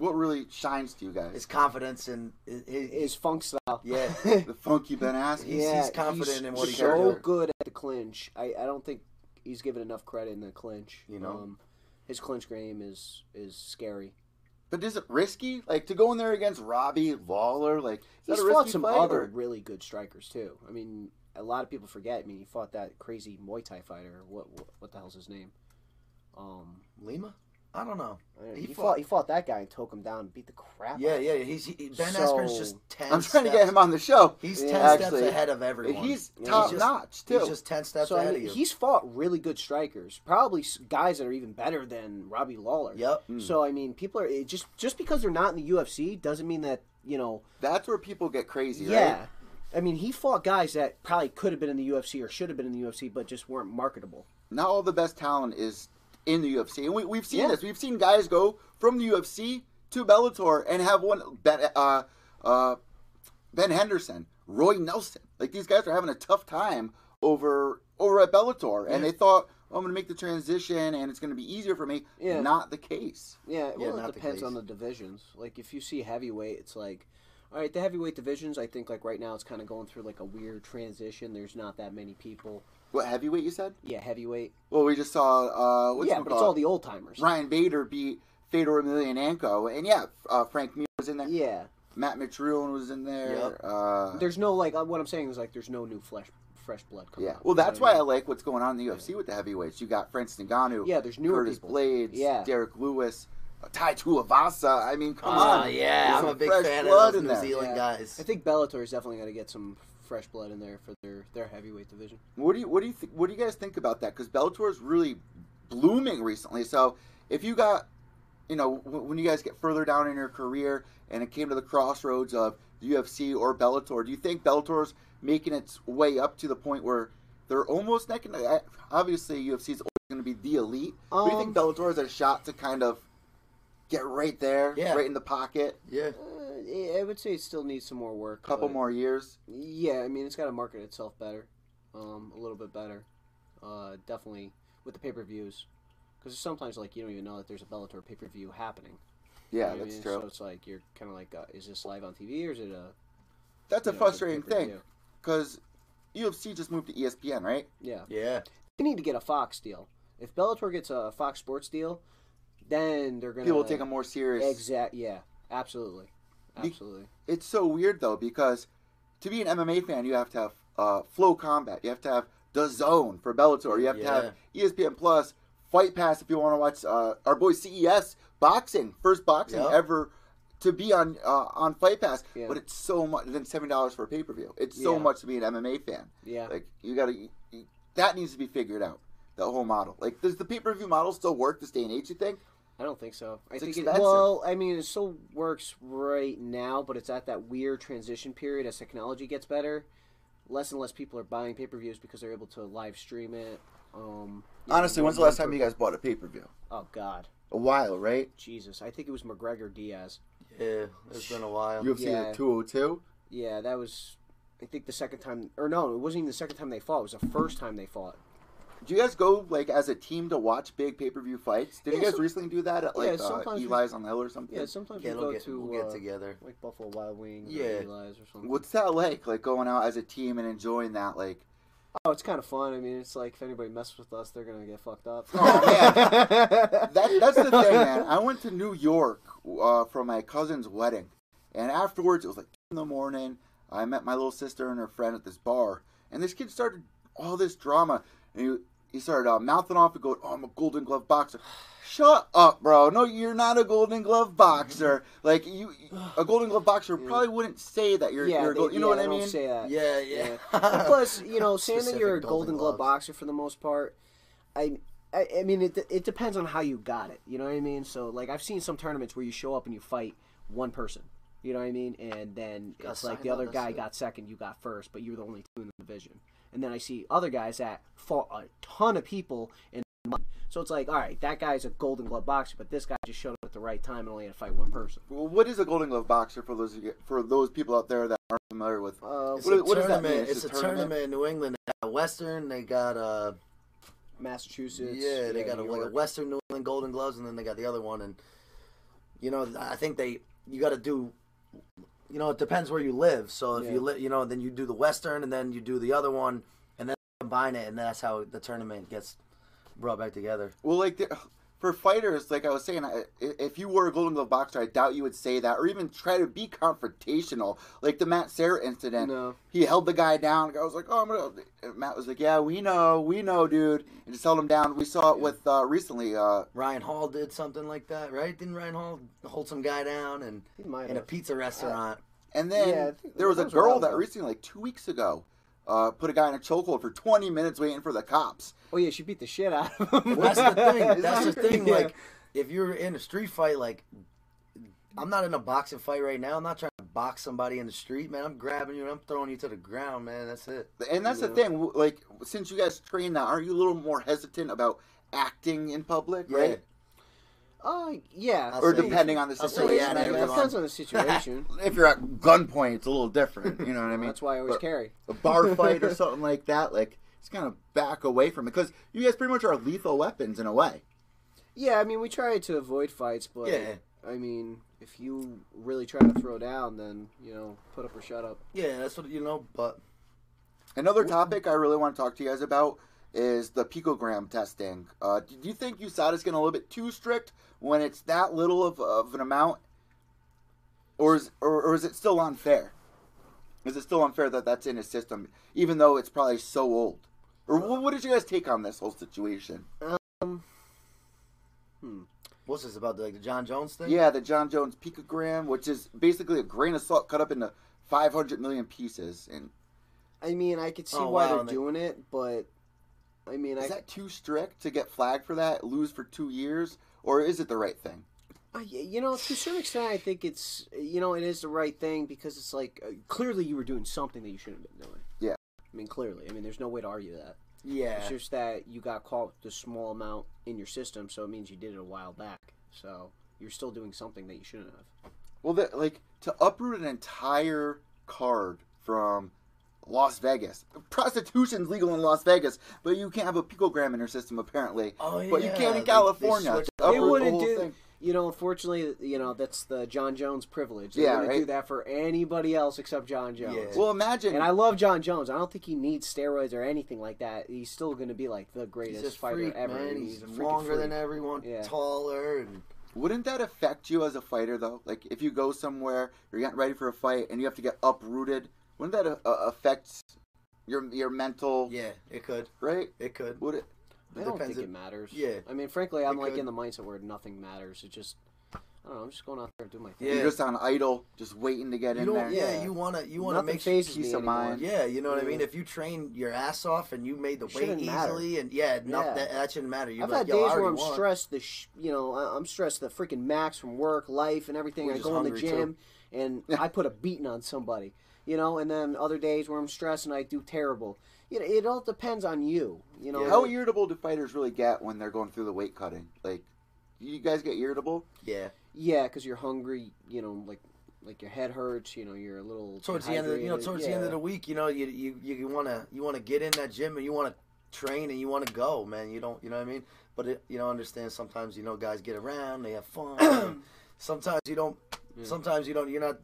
S1: what really shines to you guys?
S3: His confidence and his, his,
S2: his funk style. *laughs*
S3: Yeah.
S1: the funky Ben Askren.
S3: He's- he's confident in what he
S2: so
S3: can do.
S2: So good at the clinch. I, I don't think he's given enough credit in the clinch.
S3: You know?
S2: um, his clinch game is is scary.
S1: But is it risky? Like to go in there against Robbie Lawler? Like, is that
S2: He's
S1: a risky
S2: fought some
S1: fight,
S2: other
S1: or-
S2: really good strikers too. I mean, a lot of people forget. I mean, he fought that crazy Muay Thai fighter. What what, what the hell's his name? Um,
S3: Lima. I don't know.
S2: he,
S3: He
S2: fought,
S3: fought-
S2: he fought that guy and took him down and beat the crap.
S3: Yeah, yeah. He's he, Ben
S2: So-
S3: Askren's just ten.
S1: I'm trying to
S3: steps,
S1: get him on the show.
S3: He's
S2: Yeah.
S3: ten
S1: Actually,
S3: steps ahead of everyone.
S1: He's
S2: Yeah.
S1: top
S3: He's just-
S1: notch too.
S3: He's just ten steps
S2: So I
S3: ahead
S2: mean,
S3: of you.
S2: he's fought really good strikers, probably guys that are even better than Robbie Lawler.
S3: Yep.
S1: Hmm.
S2: So I mean, people are it just just because they're not in the UFC doesn't mean that you know.
S1: That's where people get crazy,
S2: Yeah,
S1: right?
S2: I mean, he fought guys that probably could have been in the UFC or should have been in the UFC, but just weren't marketable.
S1: Not all the best talent is in the UFC, and we, we've seen
S2: Yeah.
S1: this. We've seen guys go from the UFC to Bellator and have one. Ben, uh, uh, ben Henderson, Roy Nelson, like these guys are having a tough time over over at Bellator, and they thought, oh, I'm going to make the transition, and it's going to be easier for me.
S2: Yeah.
S1: Not the case.
S2: Yeah,
S3: Yeah,
S2: well,
S3: not
S2: it depends
S3: case.
S2: on the divisions. Like if you see heavyweight, it's like, All right, the heavyweight divisions. I think like right now it's kind of going through like a weird transition. There's not that many people.
S1: What heavyweight you said?
S2: Yeah, heavyweight.
S1: Well, we just saw. Uh, what's
S2: yeah, but it's all the old timers.
S1: Ryan Bader beat Fedor Emelianenko, and yeah, uh, Frank Mir was in there.
S2: Yeah.
S1: Matt Mitrione was in there.
S3: Yep.
S1: Uh,
S2: There's no like uh, what I'm saying is like there's no new flesh, fresh blood coming
S1: yeah,
S2: out.
S1: well, that's
S2: what I
S1: why I like what's going on in the UFC with the heavyweights. You got Francis Ngannou,
S2: Yeah, there's newer
S1: Curtis
S2: people.
S1: Blaydes,
S2: Yeah.
S1: Derrick Lewis, uh, Tai Tuivasa. I mean, come
S3: Ah,
S1: on,
S3: yeah,
S1: There's
S3: I'm a big fan of
S1: blood
S3: those New. Zealand
S2: Yeah.
S3: guys.
S2: I think Bellator is definitely going to get some fresh blood in there for their their heavyweight division.
S1: What do you what do you th- what do you guys think about that? Because Bellator is really blooming recently. So if you got, you know, w- when you guys get further down in your career and it came to the crossroads of UFC or Bellator, do you think Bellator's making its way up to the point where they're almost neck and neck? Obviously, UFC is going to be the elite. but do you think
S2: Um,
S1: Bellator has a shot to kind of get right there,
S3: Yeah.
S1: right in the pocket?
S3: Yeah.
S2: Yeah, I would say it still needs some more work.
S1: A couple more years.
S2: Yeah, I mean it's got to market itself better, um, a little bit better. Uh, definitely with the pay per views, because sometimes like you don't even know that there's a Bellator pay per view happening. You know
S1: Yeah,
S2: I
S1: that's
S2: mean?
S1: true.
S2: So it's like you're kind of like, uh, is this live on TV or is it a?
S1: That's a
S2: know,
S1: frustrating
S2: pay-per-view?
S1: thing because UFC just moved to ESPN, right?
S2: Yeah,
S3: Yeah.
S2: they need to get a Fox deal. If Bellator gets a Fox Sports deal, then they're gonna
S1: People take a more serious.
S2: Exact. Yeah, absolutely,
S1: Be-
S2: absolutely.
S1: it's so weird though because to be an MMA fan, you have to have uh, Flow Combat, you have to have the Zone for Bellator, you have to have ESPN Plus, Fight Pass if you want to watch uh, our boy CES boxing, first boxing
S3: Yep.
S1: ever to be on uh, on Fight Pass.
S2: Yeah.
S1: But it's so much. Then seven dollars for a pay per view. It's so
S2: Yeah.
S1: much to be an MMA fan.
S2: Yeah.
S1: Like you got to that needs to be figured out. The whole model. Like, does the pay per view model still work this day and age? You think?
S2: I don't think so. I
S1: It's
S2: think it, well, I mean, it still works right now, but it's at that weird transition period as technology gets better. Less and less people are buying pay per views because they're able to live stream it. Um,
S1: Honestly,
S2: know,
S1: when's the last time you guys bought a pay per view?
S2: Oh God,
S1: A while, right?
S2: Jesus! I think it was McGregor Diaz.
S3: Yeah. It's been a while.
S1: UFC
S2: Yeah.
S1: at two hundred two.
S2: Yeah, that was. I think the second time, or no, it wasn't even the second time they fought. It was the first time they fought.
S1: Do you guys go like as a team to watch big pay per view fights? Did you guys
S2: so-
S1: recently do that at
S2: yeah,
S1: like uh,
S2: sometimes we-
S1: Eli's on the Hill or something?
S2: Yeah, sometimes
S3: Yeah,
S2: we
S3: we'll
S2: go
S3: get,
S2: to
S3: we'll get
S2: uh,
S3: together.
S2: like Buffalo Wild Wings,
S3: Yeah.
S2: or Eli's or something.
S1: What's that like? Like going out as a team and enjoying that? Like,
S2: Oh, it's kind of fun. I mean, it's like if anybody messes with us, they're gonna get fucked up.
S1: Oh, man. *laughs* that that's the thing, man. I went to New York uh, for my cousin's wedding, and afterwards it was like in the morning. I met my little sister and her friend at this bar, and this kid started all this drama, and he, started uh, mouthing off and going, "Oh, I'm a Golden Glove boxer." Shut up, bro. No, you're not a Golden Glove boxer. Like you, a Golden Glove boxer probably wouldn't say that you're.
S2: yeah,
S1: you're
S2: they,
S1: you know
S2: yeah,
S1: what I mean?
S2: Say that.
S3: Yeah, yeah. *laughs*
S2: And plus, you know, *laughs* saying that you're a
S3: Golden
S2: Golden Glove boxer for the most part, I, I, I mean, it, it depends on how you got it. You know what I mean? So, like, I've seen some tournaments where you show up and you fight one person. You know what I mean? And then it's like the other guy
S3: it.
S2: got second, you got first, but you were the only two in the division. And then I see other guys that fought a ton of people in one. So it's like, all right, that guy's a Golden Glove boxer, but this guy just showed up at the right time and only had to fight one person.
S1: Well, what is a Golden Glove boxer for those for those people out there that aren't familiar with?
S2: Uh,
S3: It's
S1: What-
S3: a
S1: what does that
S3: tournament.
S1: mean?
S3: It's, a tournament? in New England. They got Western. They got uh,
S2: Massachusetts.
S3: yeah, they got a, like a Western New England Golden Gloves, and then they got the other one. And you know, I think they you got to do. You know, it depends where you live. So if
S2: Yeah.
S3: you live, you know, then you do the Western, and then you do the other one, and then combine it, and that's how the tournament gets brought back together.
S1: Well, like the, for fighters, like I was saying, if you were a Golden Glove boxer, I doubt you would say that or even try to be confrontational. Like the Matt Serra incident,
S2: No.
S1: he held the guy down. I was like, "Oh, I'm gonna." and Matt was like, "Yeah, we know, we know, dude," and just held him down. We saw it with uh, recently. Uh,
S3: Ryan Hall did something like that, right? Didn't Ryan Hall hold some guy down and
S2: He might
S3: in a
S2: pizza
S3: pisa restaurant?
S1: and then
S2: Yeah,
S1: there was a
S2: that was a while
S1: girl that recently, like two weeks ago, uh, put a guy in a chokehold for 20 minutes waiting for the cops.
S2: Oh yeah, she beat the shit out of him.
S3: Well, that's the thing. *laughs* That's the thing.
S2: Yeah.
S3: Like, if you're in a street fight, like, I'm not in a boxing fight right now. I'm not trying to box somebody in the street, man. I'm grabbing you and I'm throwing you to the ground, man. That's it.
S1: And that's the
S2: Yeah.
S1: thing. Like, since you guys train now, aren't you a little more hesitant about acting in public,
S3: Yeah.
S1: right?
S2: Uh, yeah.
S3: I'll
S1: Or
S3: say-
S1: depending on the situation.
S3: yeah,
S2: it depends *laughs* on the situation.
S1: if you're at gunpoint, it's a little different. You know what I mean?
S2: That's why I always
S1: But
S2: carry.
S1: a bar *laughs* fight or something like that, like it's kind of back away from it because you guys pretty much are lethal weapons in a way.
S2: Yeah, I mean, we try to avoid fights, but
S3: Yeah.
S2: I mean, if you really try to throw down, then you know, put up or shut up.
S3: Yeah, that's what you know. But
S1: Another topic I really want to talk to you guys about is the picogram testing. Uh, do you think USADA's getting a little bit too strict when it's that little of, of an amount, or is or, or is it still unfair? Is it still unfair that that's in his system, even though it's probably so old? Or what, what did you guys take on this whole situation?
S2: Um, hmm.
S3: what's this about? The, like the Jon Jones thing?
S1: Yeah, the Jon Jones picogram, which is basically a grain of salt cut up into 500 million pieces, and
S2: I mean, I could see
S3: Oh,
S2: why
S3: wow,
S2: they're
S3: they-
S2: doing it, but I mean, I
S1: is that too strict to get flagged for that, lose for two years, or is it the right thing?
S2: Uh, you know, to a certain extent, I think it's you know it is the right thing because it's like uh, clearly you were doing something that you shouldn't have been doing.
S1: Yeah.
S2: I mean, clearly. I mean, there's no way to argue that.
S3: Yeah.
S2: It's just that you got caught with a small amount in your system, so it means you did it a while back. So you're still doing something that you shouldn't have.
S1: Well, that like to uproot an entire card from Las Vegas. Prostitution's legal in Las Vegas, but you can't have a picogram in your system apparently.
S3: Oh, yeah.
S1: But you can't in
S3: they- they
S1: California.
S3: switched
S1: To
S3: it.
S2: They wouldn't
S1: whole
S2: do.
S1: thing.
S2: You know, unfortunately, you know that's the Jon Jones privilege. They
S1: Yeah,
S2: wouldn't
S1: right?
S2: do that for anybody else except Jon Jones.
S3: Yeah.
S1: Well, imagine.
S2: And I love Jon Jones. I don't think he needs steroids or anything like that. He's still going to be like the
S3: He's
S2: greatest fighter
S3: freak,
S2: ever.
S3: man.
S2: and
S3: He's
S2: a freaking
S3: longer than everyone,
S2: Yeah.
S3: taller, and
S1: wouldn't that affect you as a fighter though? Like if you go somewhere, you're getting ready for a fight, and you have to get uprooted. Wouldn't that uh, affect your your mental?
S3: yeah, it could,
S1: Right?
S3: it could.
S1: Would it?
S2: I don't
S3: depends
S2: think
S3: if-
S2: it matters.
S3: yeah.
S2: I mean, frankly, I'm
S3: It
S2: like
S3: could.
S2: in the mindset where nothing matters. It just, I don't know. I'm just going out there and doing my thing.
S3: Yeah.
S1: You're just on idle, just waiting to get
S3: You
S1: in there.
S3: Yeah,
S2: Yeah.
S3: you wanna you wanna
S2: Nothing
S3: make
S2: phases
S1: peace of
S2: anymore.
S1: mind.
S3: Yeah, you know what I mean. If you train your ass off and you made the weight
S2: Shouldn't matter.
S3: easily, and yeah, no,
S2: Yeah.
S3: That, that shouldn't matter. You're
S2: I've
S3: like,
S2: had days where I'm
S3: won.
S2: stressed. The sh- you know, I- I'm stressed. The freaking max from work, life, and everything.
S3: We're
S2: I go in the
S3: hungry,
S2: gym and I put a beating on somebody. You know, and then other days where I'm stressed and I do terrible. You know, it all depends on you. You know,
S1: How irritable do fighters really get when they're going through the weight cutting? Like, you guys get irritable?
S3: Yeah,
S2: yeah, because you're hungry. You know, like like your head hurts. You know, you're a little
S3: towards the end of the, you know
S2: dehydrated.
S3: towards the end of the week, you know, you you you wanna you wanna get in that gym and you wanna train and you wanna go, man. You don't, you know what I mean? But it, you know, understand sometimes you know guys get around, they have fun. *coughs* sometimes you don't.
S2: Yeah.
S3: Sometimes you don't. You're not.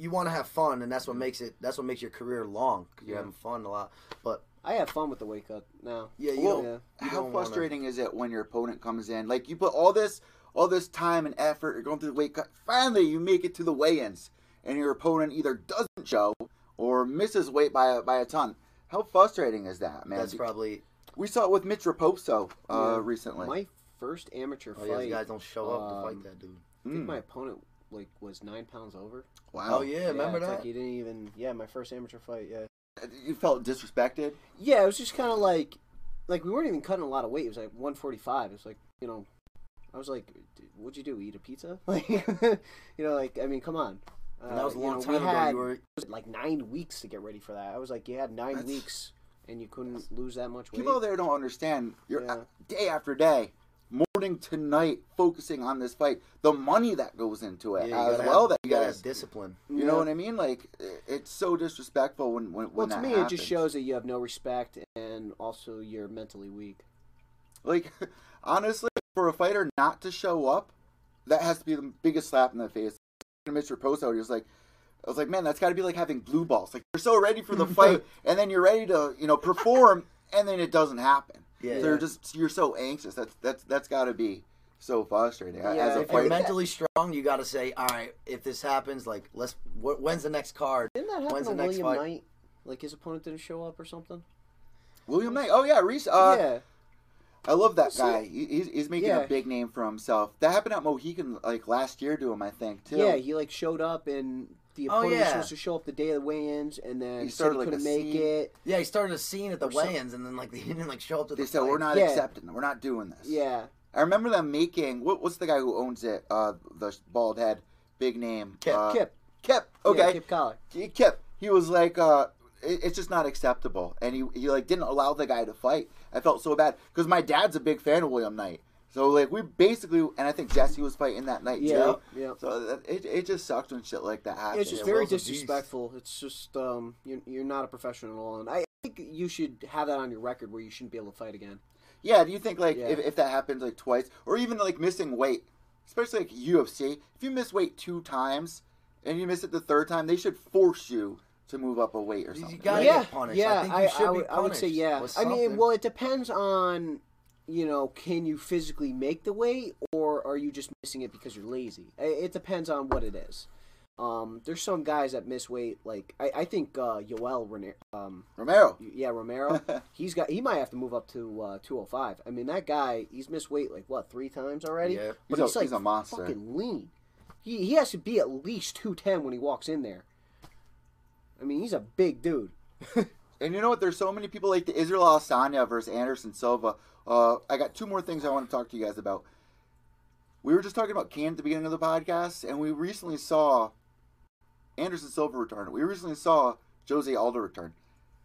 S3: You want to have fun, and that's what makes it. That's what makes your career long. 'cause you're
S2: Yeah.
S3: having fun a lot. But
S2: I have fun with the weight cut now.
S3: yeah, you
S1: Well,
S3: don't.
S2: Yeah.
S3: you
S1: How
S3: don't wanna-
S1: frustrating is it when your opponent comes in? Like, you put all this all this time and effort, you're going through the weight cut. Finally, you make it to the weigh-ins, and your opponent either doesn't show or misses weight by a, by a ton. How frustrating is that, man?
S3: That's probably.
S1: we saw it with Mitch Raposo uh,
S2: Yeah.
S1: recently.
S2: My first amateur
S3: Oh yeah,
S2: fight.
S3: the guys don't show up to
S2: um,
S3: fight that dude.
S2: I think
S1: Mm.
S2: my opponent like was nine pounds over.
S1: wow.
S3: Oh yeah, remember that?
S2: Like he didn't even. Yeah, my first amateur fight. Yeah.
S1: You felt disrespected.
S2: Yeah, it was just kind of like, like we weren't even cutting a lot of weight. It was like 145. It was like you know, I was like, what'd you do? Eat a pizza? *laughs* Like, you know, like I mean, come on.
S3: and that was a
S2: Uh, you
S3: long
S2: know,
S3: time
S2: we
S3: ago.
S2: Had,
S3: you were.
S2: it was like nine weeks to get ready for that. I was like, you had nine
S1: That's-
S2: weeks and you couldn't lose that much weight.
S1: People there don't understand. You're
S2: Yeah.
S1: day after day, morning to night, focusing on this fight. The money that goes into it
S3: Yeah,
S1: as well.
S3: have,
S1: that
S3: you
S1: you
S3: gotta
S1: guys,
S3: have discipline.
S1: you know what I mean? Like it's so disrespectful when when,
S2: Well,
S1: when
S2: to
S1: that
S2: me,
S1: happens.
S2: it just shows that you have no respect and also you're mentally weak.
S1: Like *laughs* honestly, for a fighter not to show up, that has to be the biggest slap in the face. Mr. Poso, he was like. I was like, man, that's got to be like having blue balls. Like you're so ready for the *laughs* fight, and then you're ready to, you know, perform, and then it doesn't happen.
S3: Yeah.
S1: So you're just you're so anxious. That's that's that's got to be so frustrating
S2: Yeah,
S1: as a
S2: if
S3: If you're mentally strong, you got to say, all right, if this happens, like, let's. Wh- when's the next card?
S2: Didn't that happen
S3: When's
S2: to
S3: the next
S2: William
S3: fight?
S2: Knight? Like his opponent didn't show up or something?
S1: William Knight. Oh yeah, Reese. Uh,
S2: yeah.
S1: I love that
S2: See-
S1: guy. He, he's, he's making
S2: Yeah.
S1: a big name for himself. That happened at Mohegan like last year to him, I think too.
S2: Yeah, he like showed up and the
S3: Oh,
S2: opponent was
S3: yeah.
S2: supposed to show up the day of the weigh-ins and then
S1: He
S2: he said
S1: started,
S2: he
S1: like,
S2: couldn't
S1: a
S2: make
S1: scene.
S2: it.
S3: Yeah, he started a scene at the
S2: Or
S3: weigh-ins, and then like *laughs* he didn't like show up to
S1: they
S3: the
S1: said
S3: fight.
S1: we're not
S2: Yeah.
S1: accepting. it. We're not doing this.
S2: Yeah.
S1: I remember them making. What, what's the guy who owns it? Uh, the bald head, big name.
S3: Kip.
S1: Uh,
S2: Kip.
S1: Kip.
S2: Yeah,
S1: Okay.
S2: Kipp
S1: Kollar. Kip. He was like, uh, it, it's just not acceptable, and he he like didn't allow the guy to fight. I felt so bad because my dad's a big fan of William Knight. So like we basically, and I think Jesse was fighting that night
S2: Yeah.
S1: too.
S2: Yeah.
S1: So that, it it just sucks when shit like that happens.
S2: It's just
S3: Yeah,
S2: very
S3: Will's
S2: disrespectful. It's just um, you're, you're not a professional, and I think you should have that on your record where you shouldn't be able to fight again.
S1: Yeah, do you think like
S2: Yeah.
S1: if, if that happens like twice or even like missing weight, especially like UFC, if you miss weight two times and you miss it the third time, they should force you to move up a weight or
S3: You
S1: something.
S3: gotta
S1: right?
S2: yeah,
S3: get punished.
S2: yeah.
S3: I think you should be
S2: would, I would say
S3: punished
S2: yeah. I mean, well, it depends on you know, can you physically make the weight, or are you just missing it because you're lazy? It depends on what it is. Um, there's some guys that miss weight, like I, I think uh, Yoel Rene- um,
S1: Romero.
S2: yeah, Romero. *laughs* he's got he might have to move up to uh, 205. I mean, that guy, he's missed weight like what three times already.
S3: Yeah.
S2: but
S1: He's a-
S2: like
S1: he's a monster.
S2: fucking lean. He he has to be at least 210 when he walks in there. I mean, he's a big dude. *laughs*
S1: And you know what? There's so many people like the Israel Adesanya versus Anderson Silva. Uh, I got two more things I want to talk to you guys about. We were just talking about Cain at the beginning of the podcast, and we recently saw Anderson Silva return. We recently saw Jose Aldo return.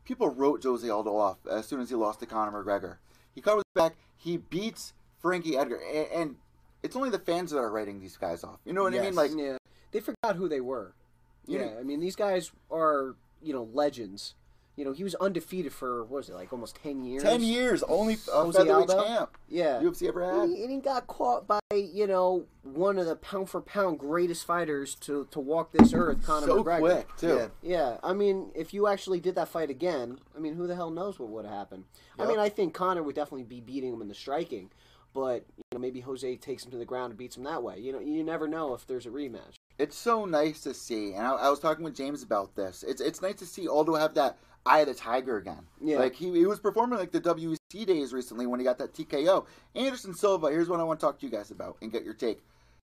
S1: People wrote Jose Aldo off as soon as he lost to Conor McGregor. He comes back, he beats Frankie Edgar, and, and it's only the fans that are writing these guys off. You know what I mean? Like,
S2: yeah, they forgot who they were.
S1: You
S2: Yeah, I mean, these guys are you know legends. You know, he was undefeated for what was it like almost 10 years.
S1: ten years, only
S2: Jose
S1: featherweight
S2: Aldo?
S1: champ
S2: Yeah.
S1: UFC ever had.
S2: And he, and he got caught by you know one of the pound for pound greatest fighters to, to walk this earth, Conor
S1: so
S2: McGregor.
S1: quick too.
S3: Yeah.
S2: Yeah, I mean, if you actually did that fight again, I mean, who the hell knows what would have happened? I mean, I think Conor would definitely be beating him in the striking, but you know, maybe Jose takes him to the ground and beats him that way. You know, you never know if there's a rematch.
S1: It's so nice to see, and I, I was talking with James about this. It's it's nice to see Aldo have that eye of the tiger again.
S2: Yeah.
S1: like he, he was performing like the WEC days recently when he got that TKO. Anderson Silva. Here's what I want to talk to you guys about and get your take.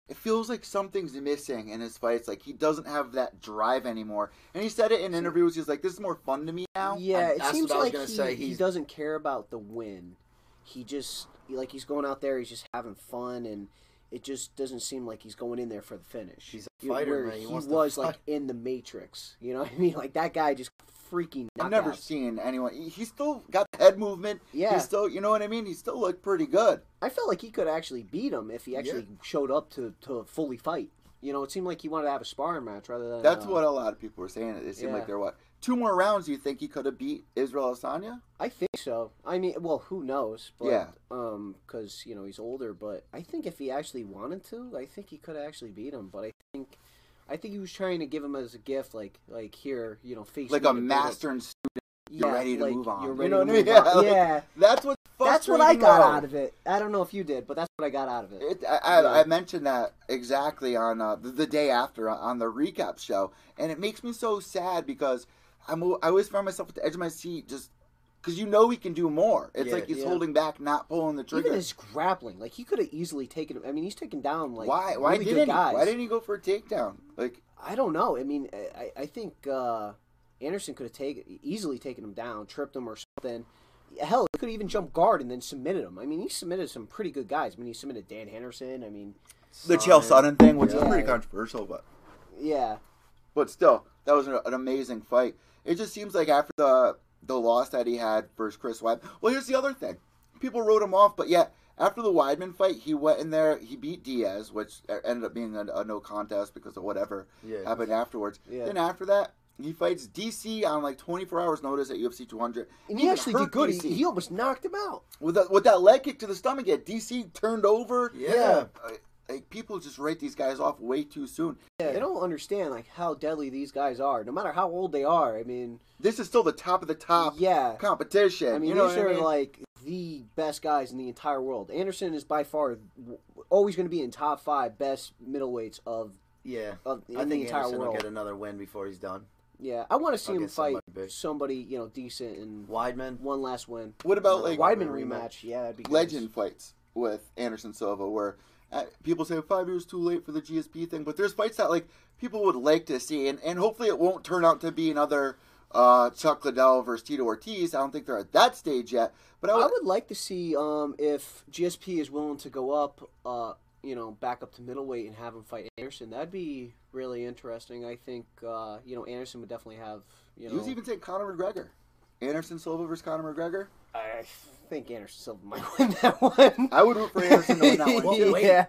S1: It feels like something's missing in his fights. Like he doesn't have that drive anymore. And he said it in interviews. He's like, "This is more fun to me now."
S2: Yeah, it seems
S3: what I was
S2: like he,
S3: say,
S2: he
S3: he's-
S2: doesn't care about the win. He just like he's going out there, he's just having fun, and it just doesn't seem like he's going in there for the finish.
S3: He's a fighter,
S2: where
S3: man. He
S2: He, was like in the Matrix. You know what I mean? Like that guy just freaking.
S1: I've never
S2: knockouts.
S1: seen anyone. he- He's still got the head movement.
S2: Yeah.
S1: He's still, you know what I mean. He still looked pretty good.
S2: I felt like he could actually beat him if he actually showed up to, to fully fight. You know, it seemed like he wanted to have a sparring match rather than.
S1: That's
S2: uh,
S1: what a lot of people were saying. It seemed
S2: yeah.
S1: like they're what two more rounds. You think he could have beat Israel Adesanya?
S2: I think so. I mean, well, who knows? But,
S1: Yeah.
S2: Um, because you know he's older, but I think if he actually wanted to, I think he could actually beat him. But I think, I think he was trying to give him as a gift, like, like here, you know, face
S1: Like a master and student. you're ready to
S2: like,
S1: move on.
S2: You're
S1: You know
S2: to
S1: what I mean?
S2: move *laughs*
S1: Yeah,
S2: on.
S1: like,
S2: yeah.
S1: That's what.
S2: That's what I got out of it. I don't know if you did, but that's what I got out of it.
S1: It, I, I,
S2: Yeah.
S1: I mentioned that exactly on uh, the, the day after on- on the recap show, and it makes me so sad because I'm I always find myself at the edge of my seat just because you know he can do more. It's
S3: Yeah.
S1: like he's
S2: Yeah.
S1: holding back, not pulling the trigger.
S2: Even his grappling, like he could have easily taken. Him. I mean, he's taken down like
S1: why? Why
S2: really
S1: didn't he?
S2: guys.
S1: Why didn't he go for a takedown? Like
S2: I don't know. I mean, I, I think uh, Anderson could have taken easily taken him down, tripped him or something. Hell, he could even jump guard and then submitted him. I mean, he submitted some pretty good guys. I mean, he submitted Dan Henderson. I mean,
S1: the Chael Sonnen thing, which is pretty controversial, but
S2: yeah,
S1: but still, that was an, an amazing fight. It just seems like after the the loss that he had versus Chris Weidman. Well, here's the other thing: people wrote him off, but yet after the Weidman fight, he went in there, he beat Diaz, which ended up being a, a no contest because of whatever
S3: Yeah.
S1: happened afterwards.
S2: Yeah.
S1: Then after that. He fights DC on like 24 hours notice at UFC 200.
S2: and he
S1: Even
S2: actually did good. He, he almost knocked him out.
S1: with that with that leg kick to the stomach. Yet DC turned over.
S3: Yeah.
S1: Uh, like people just write these guys off way too soon.
S2: Yeah, they don't understand like how deadly these guys are, no matter how old they are. I mean,
S1: This is still the top of the top
S2: yeah,
S1: competition.
S2: I mean,
S1: you know
S2: these are
S1: I mean?
S2: like the best guys in the entire world. Anderson is by far always going to be in top five best middleweights of
S3: Yeah.
S2: of in
S3: I
S2: the
S3: think
S2: entire
S3: Anderson will get another win before he's done.
S2: Yeah, I want to see him fight
S3: somebody
S2: somebody you know decent and
S3: Weidman.
S2: one last win.
S1: What about
S3: Another
S1: like
S2: Weidman
S3: rematch.
S2: rematch? Yeah, that'd be
S1: legend fights with Anderson Silva, where uh, people say five years too late for the GSP thing, but there's fights that like people would like to see, and, and hopefully it won't turn out to be another uh, Chuck Liddell versus Tito Ortiz. I don't think they're at that stage yet, but I
S2: I
S1: would,
S2: would like to see um, if GSP is willing to go up, uh, you know, back up to middleweight and have him fight Anderson. That'd be really interesting. I think uh, you know Anderson would definitely have you
S1: he
S2: know.
S1: was even saying Conor McGregor, Anderson Silva versus Conor McGregor.
S2: I think Anderson Silva might *laughs* win that one.
S1: I would root for Anderson to win that one *laughs*
S3: Well,
S2: yeah.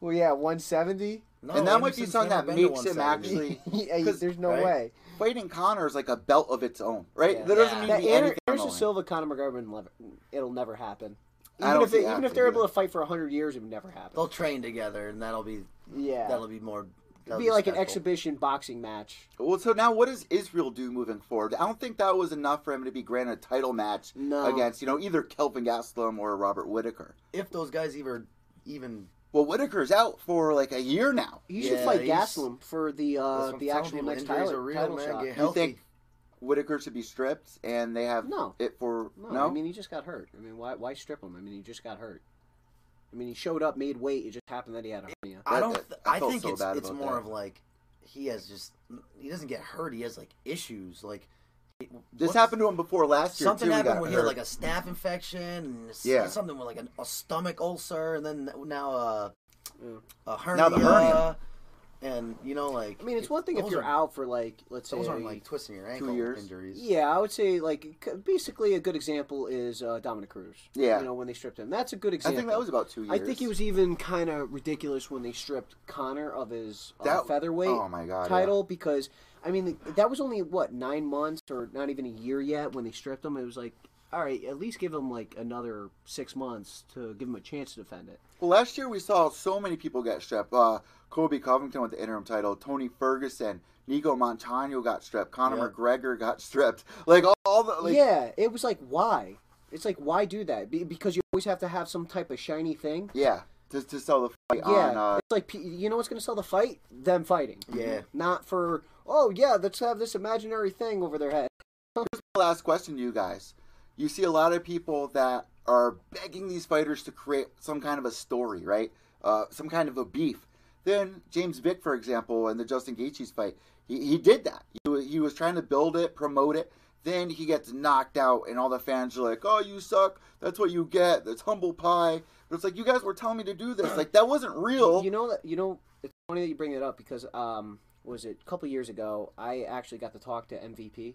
S2: Well, yeah, 170.
S3: No,
S1: and that might be
S3: Anderson's
S1: something that
S3: never been
S1: makes him actually *laughs*
S2: yeah,
S1: 'Cause-
S2: there's no
S3: right?
S2: way.
S1: fighting Conor is like a belt of its own, right?
S2: Yeah.
S1: That doesn't
S3: Yeah.
S1: mean
S2: That
S1: to
S2: Ander-
S1: anything. the
S2: Anderson. Silva, Conor McGregor, will it'll never happen.
S1: I
S2: Even
S1: don't
S2: if they, even if they're able to fight for hundred years, it would never happen.
S3: They'll train together, and that'll be
S2: yeah,
S3: that'll be more.
S2: It'd
S3: that'll
S2: be like an exhibition boxing match.
S1: Well, so now what does Israel do moving forward? I don't think that was enough for him to be granted a title match
S2: No.
S1: against, you know, either Kelvin Gastelum or Robert Whitaker.
S3: If those guys even even
S1: Well, Whitaker's out for like a year now.
S2: He should
S3: Yeah,
S2: fight
S3: he's-
S2: Gastelum for the uh, the actual next title,
S3: are real,
S2: title
S3: man.
S2: shot.
S3: Get
S1: You think Whitaker should be stripped and they have
S2: No.
S1: it for
S2: No,
S1: no?
S2: I mean he just got hurt. I mean, why why strip him? I mean, he just got hurt. I mean, he showed up, made weight. It just happened that he had a hernia.
S3: I don't. Th-
S1: I
S3: I, think
S1: so
S3: it's
S1: bad
S3: it's more
S1: that.
S3: of like he has just he doesn't get hurt. He has like issues. Like
S1: this happened to him before last year
S3: Something
S1: too.
S3: happened
S1: he got
S3: where he had like a staph infection and
S1: Yeah.
S3: something with like a, a stomach ulcer, and then now uh,
S2: a
S3: a hernia.
S1: Now the hernia.
S3: And you know, like
S2: I mean, it's one thing if you're
S3: are-
S2: out for like let's say
S3: Those aren't like twisting your ankle
S1: years.
S3: injuries.
S2: Yeah, I would say like basically a good example is uh, Dominick Cruz.
S1: Yeah.
S2: you know when they stripped him, that's a good example.
S1: I think that was about two years.
S2: I think it was even kind of ridiculous when they stripped Conor of his uh,
S1: That-
S2: featherweight
S1: oh my God,
S2: title because I mean that was only what nine months or not even a year yet when they stripped him. It was like, all right, at least give him like another six months to give him a chance to defend it.
S1: Well, last year we saw so many people get stripped. Uh, Colby Covington with the interim title, Tony Ferguson, Nicco Montaño got stripped, Conor. McGregor got stripped. Like all, all the like,
S2: yeah, it was like why? It's like why do that? Be- because you always have to have some type of shiny thing.
S1: yeah, to, to sell the fight
S2: Yeah,
S1: on. Uh,
S2: it's like you know what's going to sell the fight? Them fighting.
S3: Yeah.
S2: Not for oh yeah, let's have this imaginary thing over their head.
S1: Here's my last question to you guys. You see a lot of people that are begging these fighters to create some kind of a story, right? Uh, some kind of a beef. Then James Vick, for example, in the Justin Gaethje's fight, he, he did that. He, he was trying to build it, promote it. Then he gets knocked out, and all the fans are like, "Oh, you suck. That's what you get. That's humble pie." But it's like you guys were telling me to do this. Like that wasn't real.
S2: You know that you know it's funny that you bring it up because um was it a couple years ago I actually got to talk to MVP,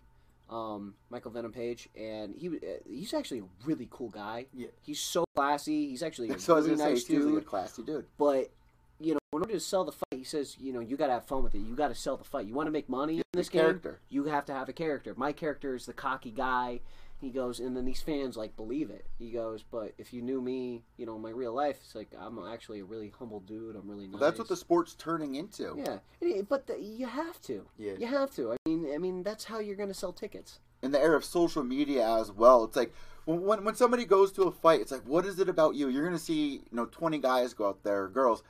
S2: um Michael Venom Page and he uh, he's actually a really cool guy.
S3: Yeah.
S2: He's so classy. He's actually a *laughs*
S1: so
S2: really nice
S1: say,
S2: dude.
S1: like a classy dude.
S2: but you know, in order to sell the fight, he says, you know, you got to have fun with it. You got to sell the fight. You want to make money in this game.
S1: character.
S2: You have to have a character. My character is the cocky guy. He goes, and then these fans like believe it. He goes, but if you knew me, you know, my real life, it's like I'm actually a really humble dude. I'm really nice.
S1: That's what the sport's turning into.
S2: yeah, it- but the, you have to.
S3: Yeah.
S2: You have to. I mean, I mean, that's how you're going to sell tickets.
S1: in the era of social media as well. It's like when, when when somebody goes to a fight, it's like, what is it about you? You're gonna see, you know, 20 guys go out there, girls.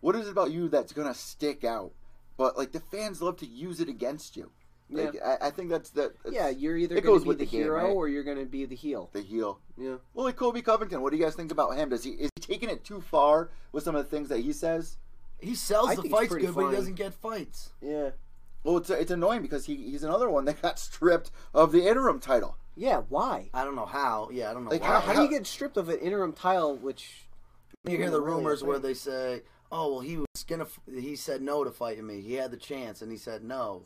S1: What is it about you that's gonna stick out? But like the fans love to use it against you. Like I, I think that's that.
S2: yeah, you're either
S1: it
S2: going
S1: goes
S2: to be
S1: with
S2: the,
S1: the game,
S2: hero
S1: right?
S2: or you're going to be the heel.
S1: the heel.
S2: Yeah.
S1: Well, like Colby Covington, what do you guys think about him? Does he is he taking it too far with some of the things that he says?
S3: He sells
S2: I
S3: the fights
S2: pretty
S3: good, but he doesn't get fights.
S2: Yeah.
S1: Well, it's it's annoying because he he's another one that *laughs* got stripped of the interim title.
S2: Yeah, why?
S3: I don't know how. Yeah, I don't know
S1: Like,
S3: why.
S2: How, how do you get stripped of an interim title, which
S3: You hear the rumors
S2: I
S3: where they say, "Oh, well, he was gonna." f- He said no to fighting me. He had the chance, and he said no.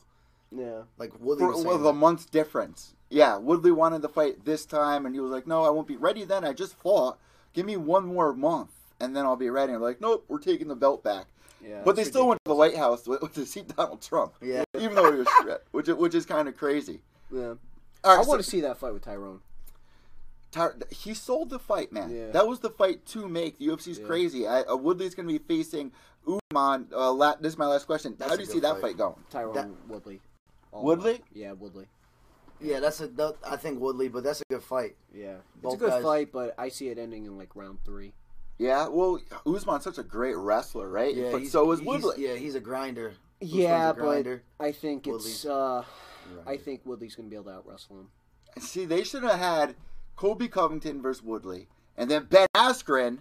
S2: yeah,
S3: Like Woodley
S1: for
S3: was
S1: with
S3: saying
S1: a month's difference. Yeah, Woodley wanted the fight this time, and he was like, "No, I won't be ready then. I just fought. Give me one more month, and then I'll be ready." And they're like, "Nope, we're taking the belt back."
S2: yeah.
S1: but they still went to the White House with, with to see Donald Trump.
S3: Yeah.
S1: even though he was stripped, which is- which is kind of crazy.
S2: Yeah,
S1: All
S2: I
S1: right,
S2: want to see that fight with Tyrone.
S1: Ty- he sold the fight, man.
S2: Yeah.
S1: That was the fight to make. The UFC's
S2: Yeah.
S1: crazy. I, uh, Woodley's going to be facing Usman. Uh, la- this is my last question.
S3: That's
S1: How do you
S3: good
S1: see that
S3: fight.
S1: fight going?
S2: Tyrone
S3: That-
S2: Woodley. All
S1: Woodley?
S2: out. Yeah, Woodley.
S3: Yeah, that's a. That, I think Woodley, but that's a good fight.
S2: Yeah, it's a good
S3: guys-
S2: fight, but I see it ending in like round three.
S1: Yeah, well, Usman's such a great wrestler, right?
S3: Yeah,
S1: but so is
S3: he's-
S1: Woodley.
S3: Yeah, he's a grinder. Usman's
S2: yeah,
S3: a
S2: but. I think it's. Uh I think Woodley's gonna be able to out wrestle him.
S1: See, they should have had Colby Covington versus Woodley, and then Ben Askren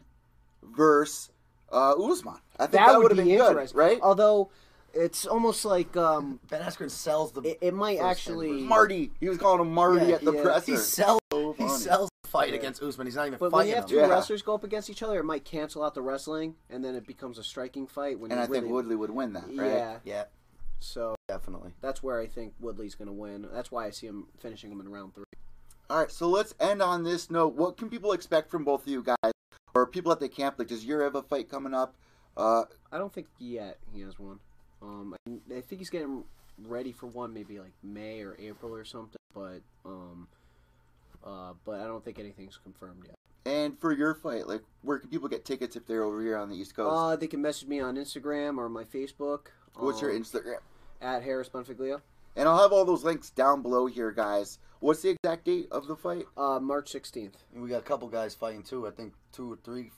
S1: versus uh, Usman. I think that,
S2: That,
S1: would
S2: would
S1: have
S2: be
S1: been good, right?
S2: Although it's almost like um,
S3: Ben Askren sells the.
S2: it, it might actually.
S3: and
S1: Marty, he was calling him Marty
S2: Yeah,
S1: at the
S2: yeah.
S1: presser.
S3: he sells.
S1: So
S3: He sells the fight against Usman. He's not even
S2: But when you have two
S1: Yeah.
S2: wrestlers go up against each other, it might cancel out the wrestling, and then it becomes a striking fight. When
S1: and
S2: you
S1: I think Woodley would win that, right?
S2: Yeah.
S3: Yeah,
S2: So
S3: definitely.
S2: that's where I think Woodley's gonna win. That's why I see him finishing him in round three.
S1: All right, so let's end on this note. What can people expect from both of you guys, or people at the camp? Like, does Yuri have a fight coming up? Uh,
S2: I don't think yet he has one. Um, I, I think he's getting ready for one, maybe like May or April or something. But um, uh, but I don't think anything's confirmed yet.
S1: And for your fight, like, where can people get tickets if they're over here on the East Coast?
S2: Uh, they can message me on Instagram or my Facebook.
S1: What's your
S2: um,
S1: Instagram?
S2: at Harris Bonfiglio?
S1: And I'll have all those links down below here, guys. What's the exact date of the fight?
S2: Uh, March sixteenth.
S3: We got a couple guys fighting too. I think two or three.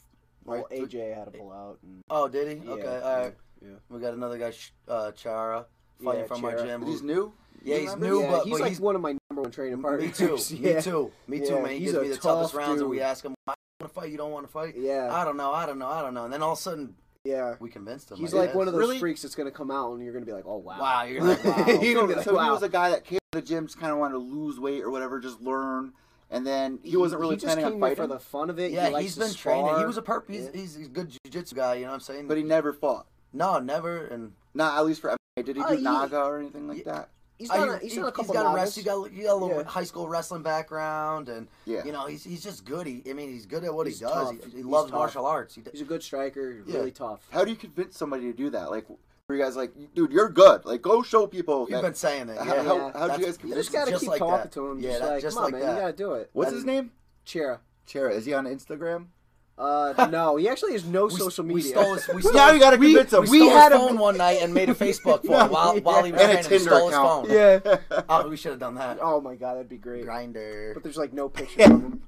S2: Well,
S3: right?
S2: AJ had to pull out. And,
S3: Oh, did he?
S2: yeah,
S3: okay, all right.
S2: Yeah.
S3: We got another guy, uh, Chara, fighting
S2: Yeah,
S3: from our
S2: Chara.
S3: gym.
S1: He's new.
S3: Yeah, he's new,
S2: yeah,
S3: but-
S2: he's
S3: but
S2: like
S3: he's-
S2: one of my number one training partners. *laughs*
S3: Me too.
S2: yeah.
S3: Me too. Me too,
S2: Yeah,
S3: man. He
S2: he's
S3: gives
S2: a
S3: me the toughest
S2: tough
S3: rounds, and we ask him, "I want to fight. You don't want to fight."
S2: Yeah,
S3: I don't know. I don't know. I don't know. And then all of a sudden,
S2: yeah.
S3: we convinced him.
S2: He's
S3: I
S2: like
S3: guess.
S2: one of those
S1: Really?
S2: freaks that's gonna come out, and you're gonna be like, "Oh wow,
S3: Wow, you're *laughs* like, wow.
S2: You're gonna be
S1: so
S2: like,
S1: so he was a guy that came to the gym, just kind of wanted to lose weight or whatever, just learn, and then he, wasn't really
S2: he just
S1: planning
S2: came
S1: on fighting,
S2: for the fun of it.
S3: Yeah,
S2: he likes
S3: he's
S2: to
S3: been training. He was a perp. He's,
S2: Yeah.
S3: he's, he's a good jiu-jitsu guy. You know what I'm saying?
S1: but he never fought.
S3: no, never. And
S1: Not at least for MMA. Did he do
S2: Uh, he-
S1: Naga or anything like
S3: Yeah.
S1: that?
S2: He's done.
S3: he-
S2: a, he's
S3: he-
S2: done a couple.
S3: got a
S2: Nagas.
S3: rest. You got you got a little
S2: Yeah.
S3: high school wrestling background, and
S1: Yeah.
S3: you know he's he's just good. He, I mean, he's good at what
S2: He's
S3: he does.
S2: tough.
S3: He, he loves
S2: tough.
S3: martial arts. He,
S2: He's a good striker.
S3: Yeah.
S2: Really tough.
S1: How do you convince somebody to do that? Like, were you guys like, dude, you're good. Like, go show people.
S3: You've
S1: that-
S3: been saying it.
S1: How-
S3: Yeah.
S1: how-
S2: Yeah.
S1: how'd you
S3: That's-
S1: guys
S2: You
S1: convince
S2: just gotta
S3: just
S2: keep
S3: like
S2: talking
S3: that.
S2: to him.
S3: Yeah,
S2: just like,
S3: just
S2: come on,
S3: like
S2: man,
S3: that.
S2: you gotta do it.
S1: What's his name?
S2: Chera.
S1: Chera. Is he on Instagram?
S2: Uh, no, he actually has no *laughs*
S3: We-
S2: social
S3: we
S2: media.
S3: stole his- we *laughs* stole
S1: now you got to
S2: we-
S1: convince him.
S3: We,
S2: we
S3: stole
S2: had
S3: his
S2: a-
S3: phone one night and made a *laughs* Facebook for him while, while he was
S1: And a
S3: training. We
S1: Tinder
S3: his
S1: account.
S3: phone.
S2: yeah.
S3: Oh, we should have done that.
S2: Oh my god, that'd be great.
S3: Grindr.
S2: But there's like no pictures of him.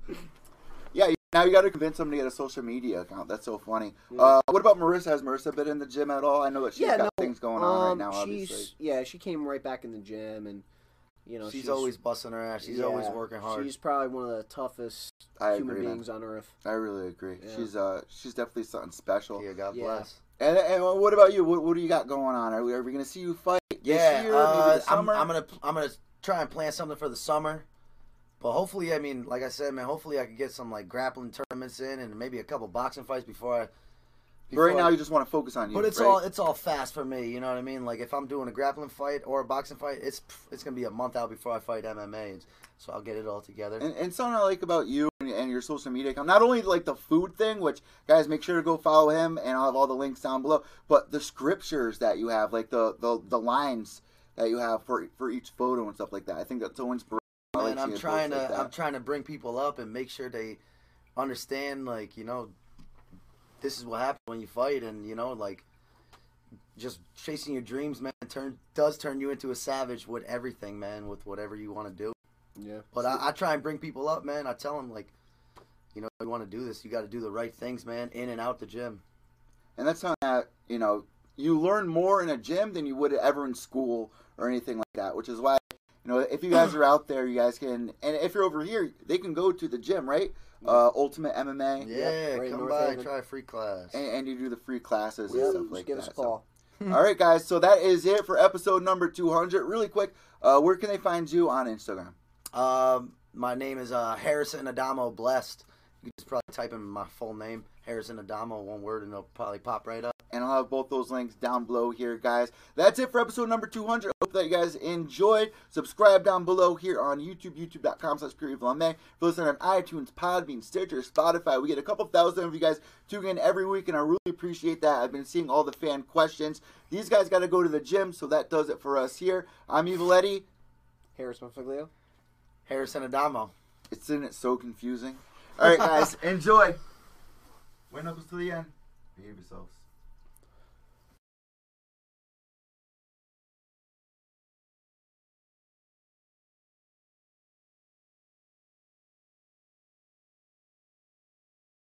S1: Yeah, now you got to convince him to get a social media account. That's so funny.
S2: Yeah.
S1: Uh, what about Marissa? Has Marissa been in the gym at all? I know that she's
S2: yeah,
S1: got
S2: no,
S1: things going on right
S2: um,
S1: now.
S2: She's
S1: Obviously,
S2: yeah, she came right back in the gym, and you know
S3: she's, always busting her ass. She's always working hard.
S2: She's probably one of the toughest
S1: I
S2: human
S1: agree, man.
S2: beings on earth.
S1: I really agree.
S2: Yeah.
S1: She's uh, she's definitely something special.
S3: yeah, God
S2: Yeah.
S3: bless.
S1: And, and what about you? What, what do you got going on? Are we are we gonna see you fight this
S3: Yeah,
S1: year?
S3: uh,
S1: maybe the
S3: I'm,
S1: summer?
S3: I'm gonna I'm gonna try and plan something for the summer. But hopefully, I mean, like I said, man, hopefully I could get some like grappling tournaments in and maybe a couple boxing fights before I.
S1: But right now, you just want to focus on you.
S3: But it's
S1: right?
S3: all it's all fast for me. You know what I mean? Like if I'm doing a grappling fight or a boxing fight, it's it's gonna be a month out before I fight MMA. So I'll get it all together.
S1: And, and something I like about you and, and your social media account, not only like the food thing, which guys make sure to go follow him, and I'll have all the links down below, but the scriptures that you have, like the the, the lines that you have for for each photo and stuff like that. I think that's so inspirational. I like
S3: and I'm trying to
S1: like
S3: I'm trying to bring people up and make sure they understand like you know this is what happens when you fight and you know like just chasing your dreams man turn does turn you into a savage with everything man with whatever you want to do
S2: Yeah.
S3: but I, I try and bring people up man I tell them like you know you want to do this you got to do the right things man in and out the gym
S1: and that's something that you know you learn more in a gym than you would ever in school or anything like that. Which is why you know if you guys are out there, you guys can, and if you're over here, they can go to the gym, right? Uh, Ultimate MMA,
S3: yeah
S2: right
S3: come by
S2: Haven.
S3: try a free class
S1: and, and you do the free classes
S2: Yep,
S1: and stuff
S2: just
S1: like
S2: give
S1: that.
S2: us a
S1: So- *laughs* All right, guys. So that is it for episode number 200. Really quick, uh, where can they find you on Instagram?
S3: Um, my name is uh, Harrison Adamo Blessed. You can just probably type in my full name, Harrison Adamo, one word, and it'll probably pop right up.
S1: And I'll have both those links down below here, guys. That's it for episode number 200. Hope that you guys enjoyed. Subscribe down below here on YouTube, youtube.com slash Pure Evil MMA. If you're listening on iTunes, Podbean, Stitcher, Spotify, we get a couple thousand of you guys tuning in every week, and I really appreciate that. I've been seeing all the fan questions. These guys got to go to the gym, so that does it for us here. I'm Evil Eddie.
S2: Harris Monfiglio.
S3: Harrison Adamo.
S1: Isn't it so confusing? All right, guys, *laughs* enjoy. White knuckles to the end. Behave yourselves.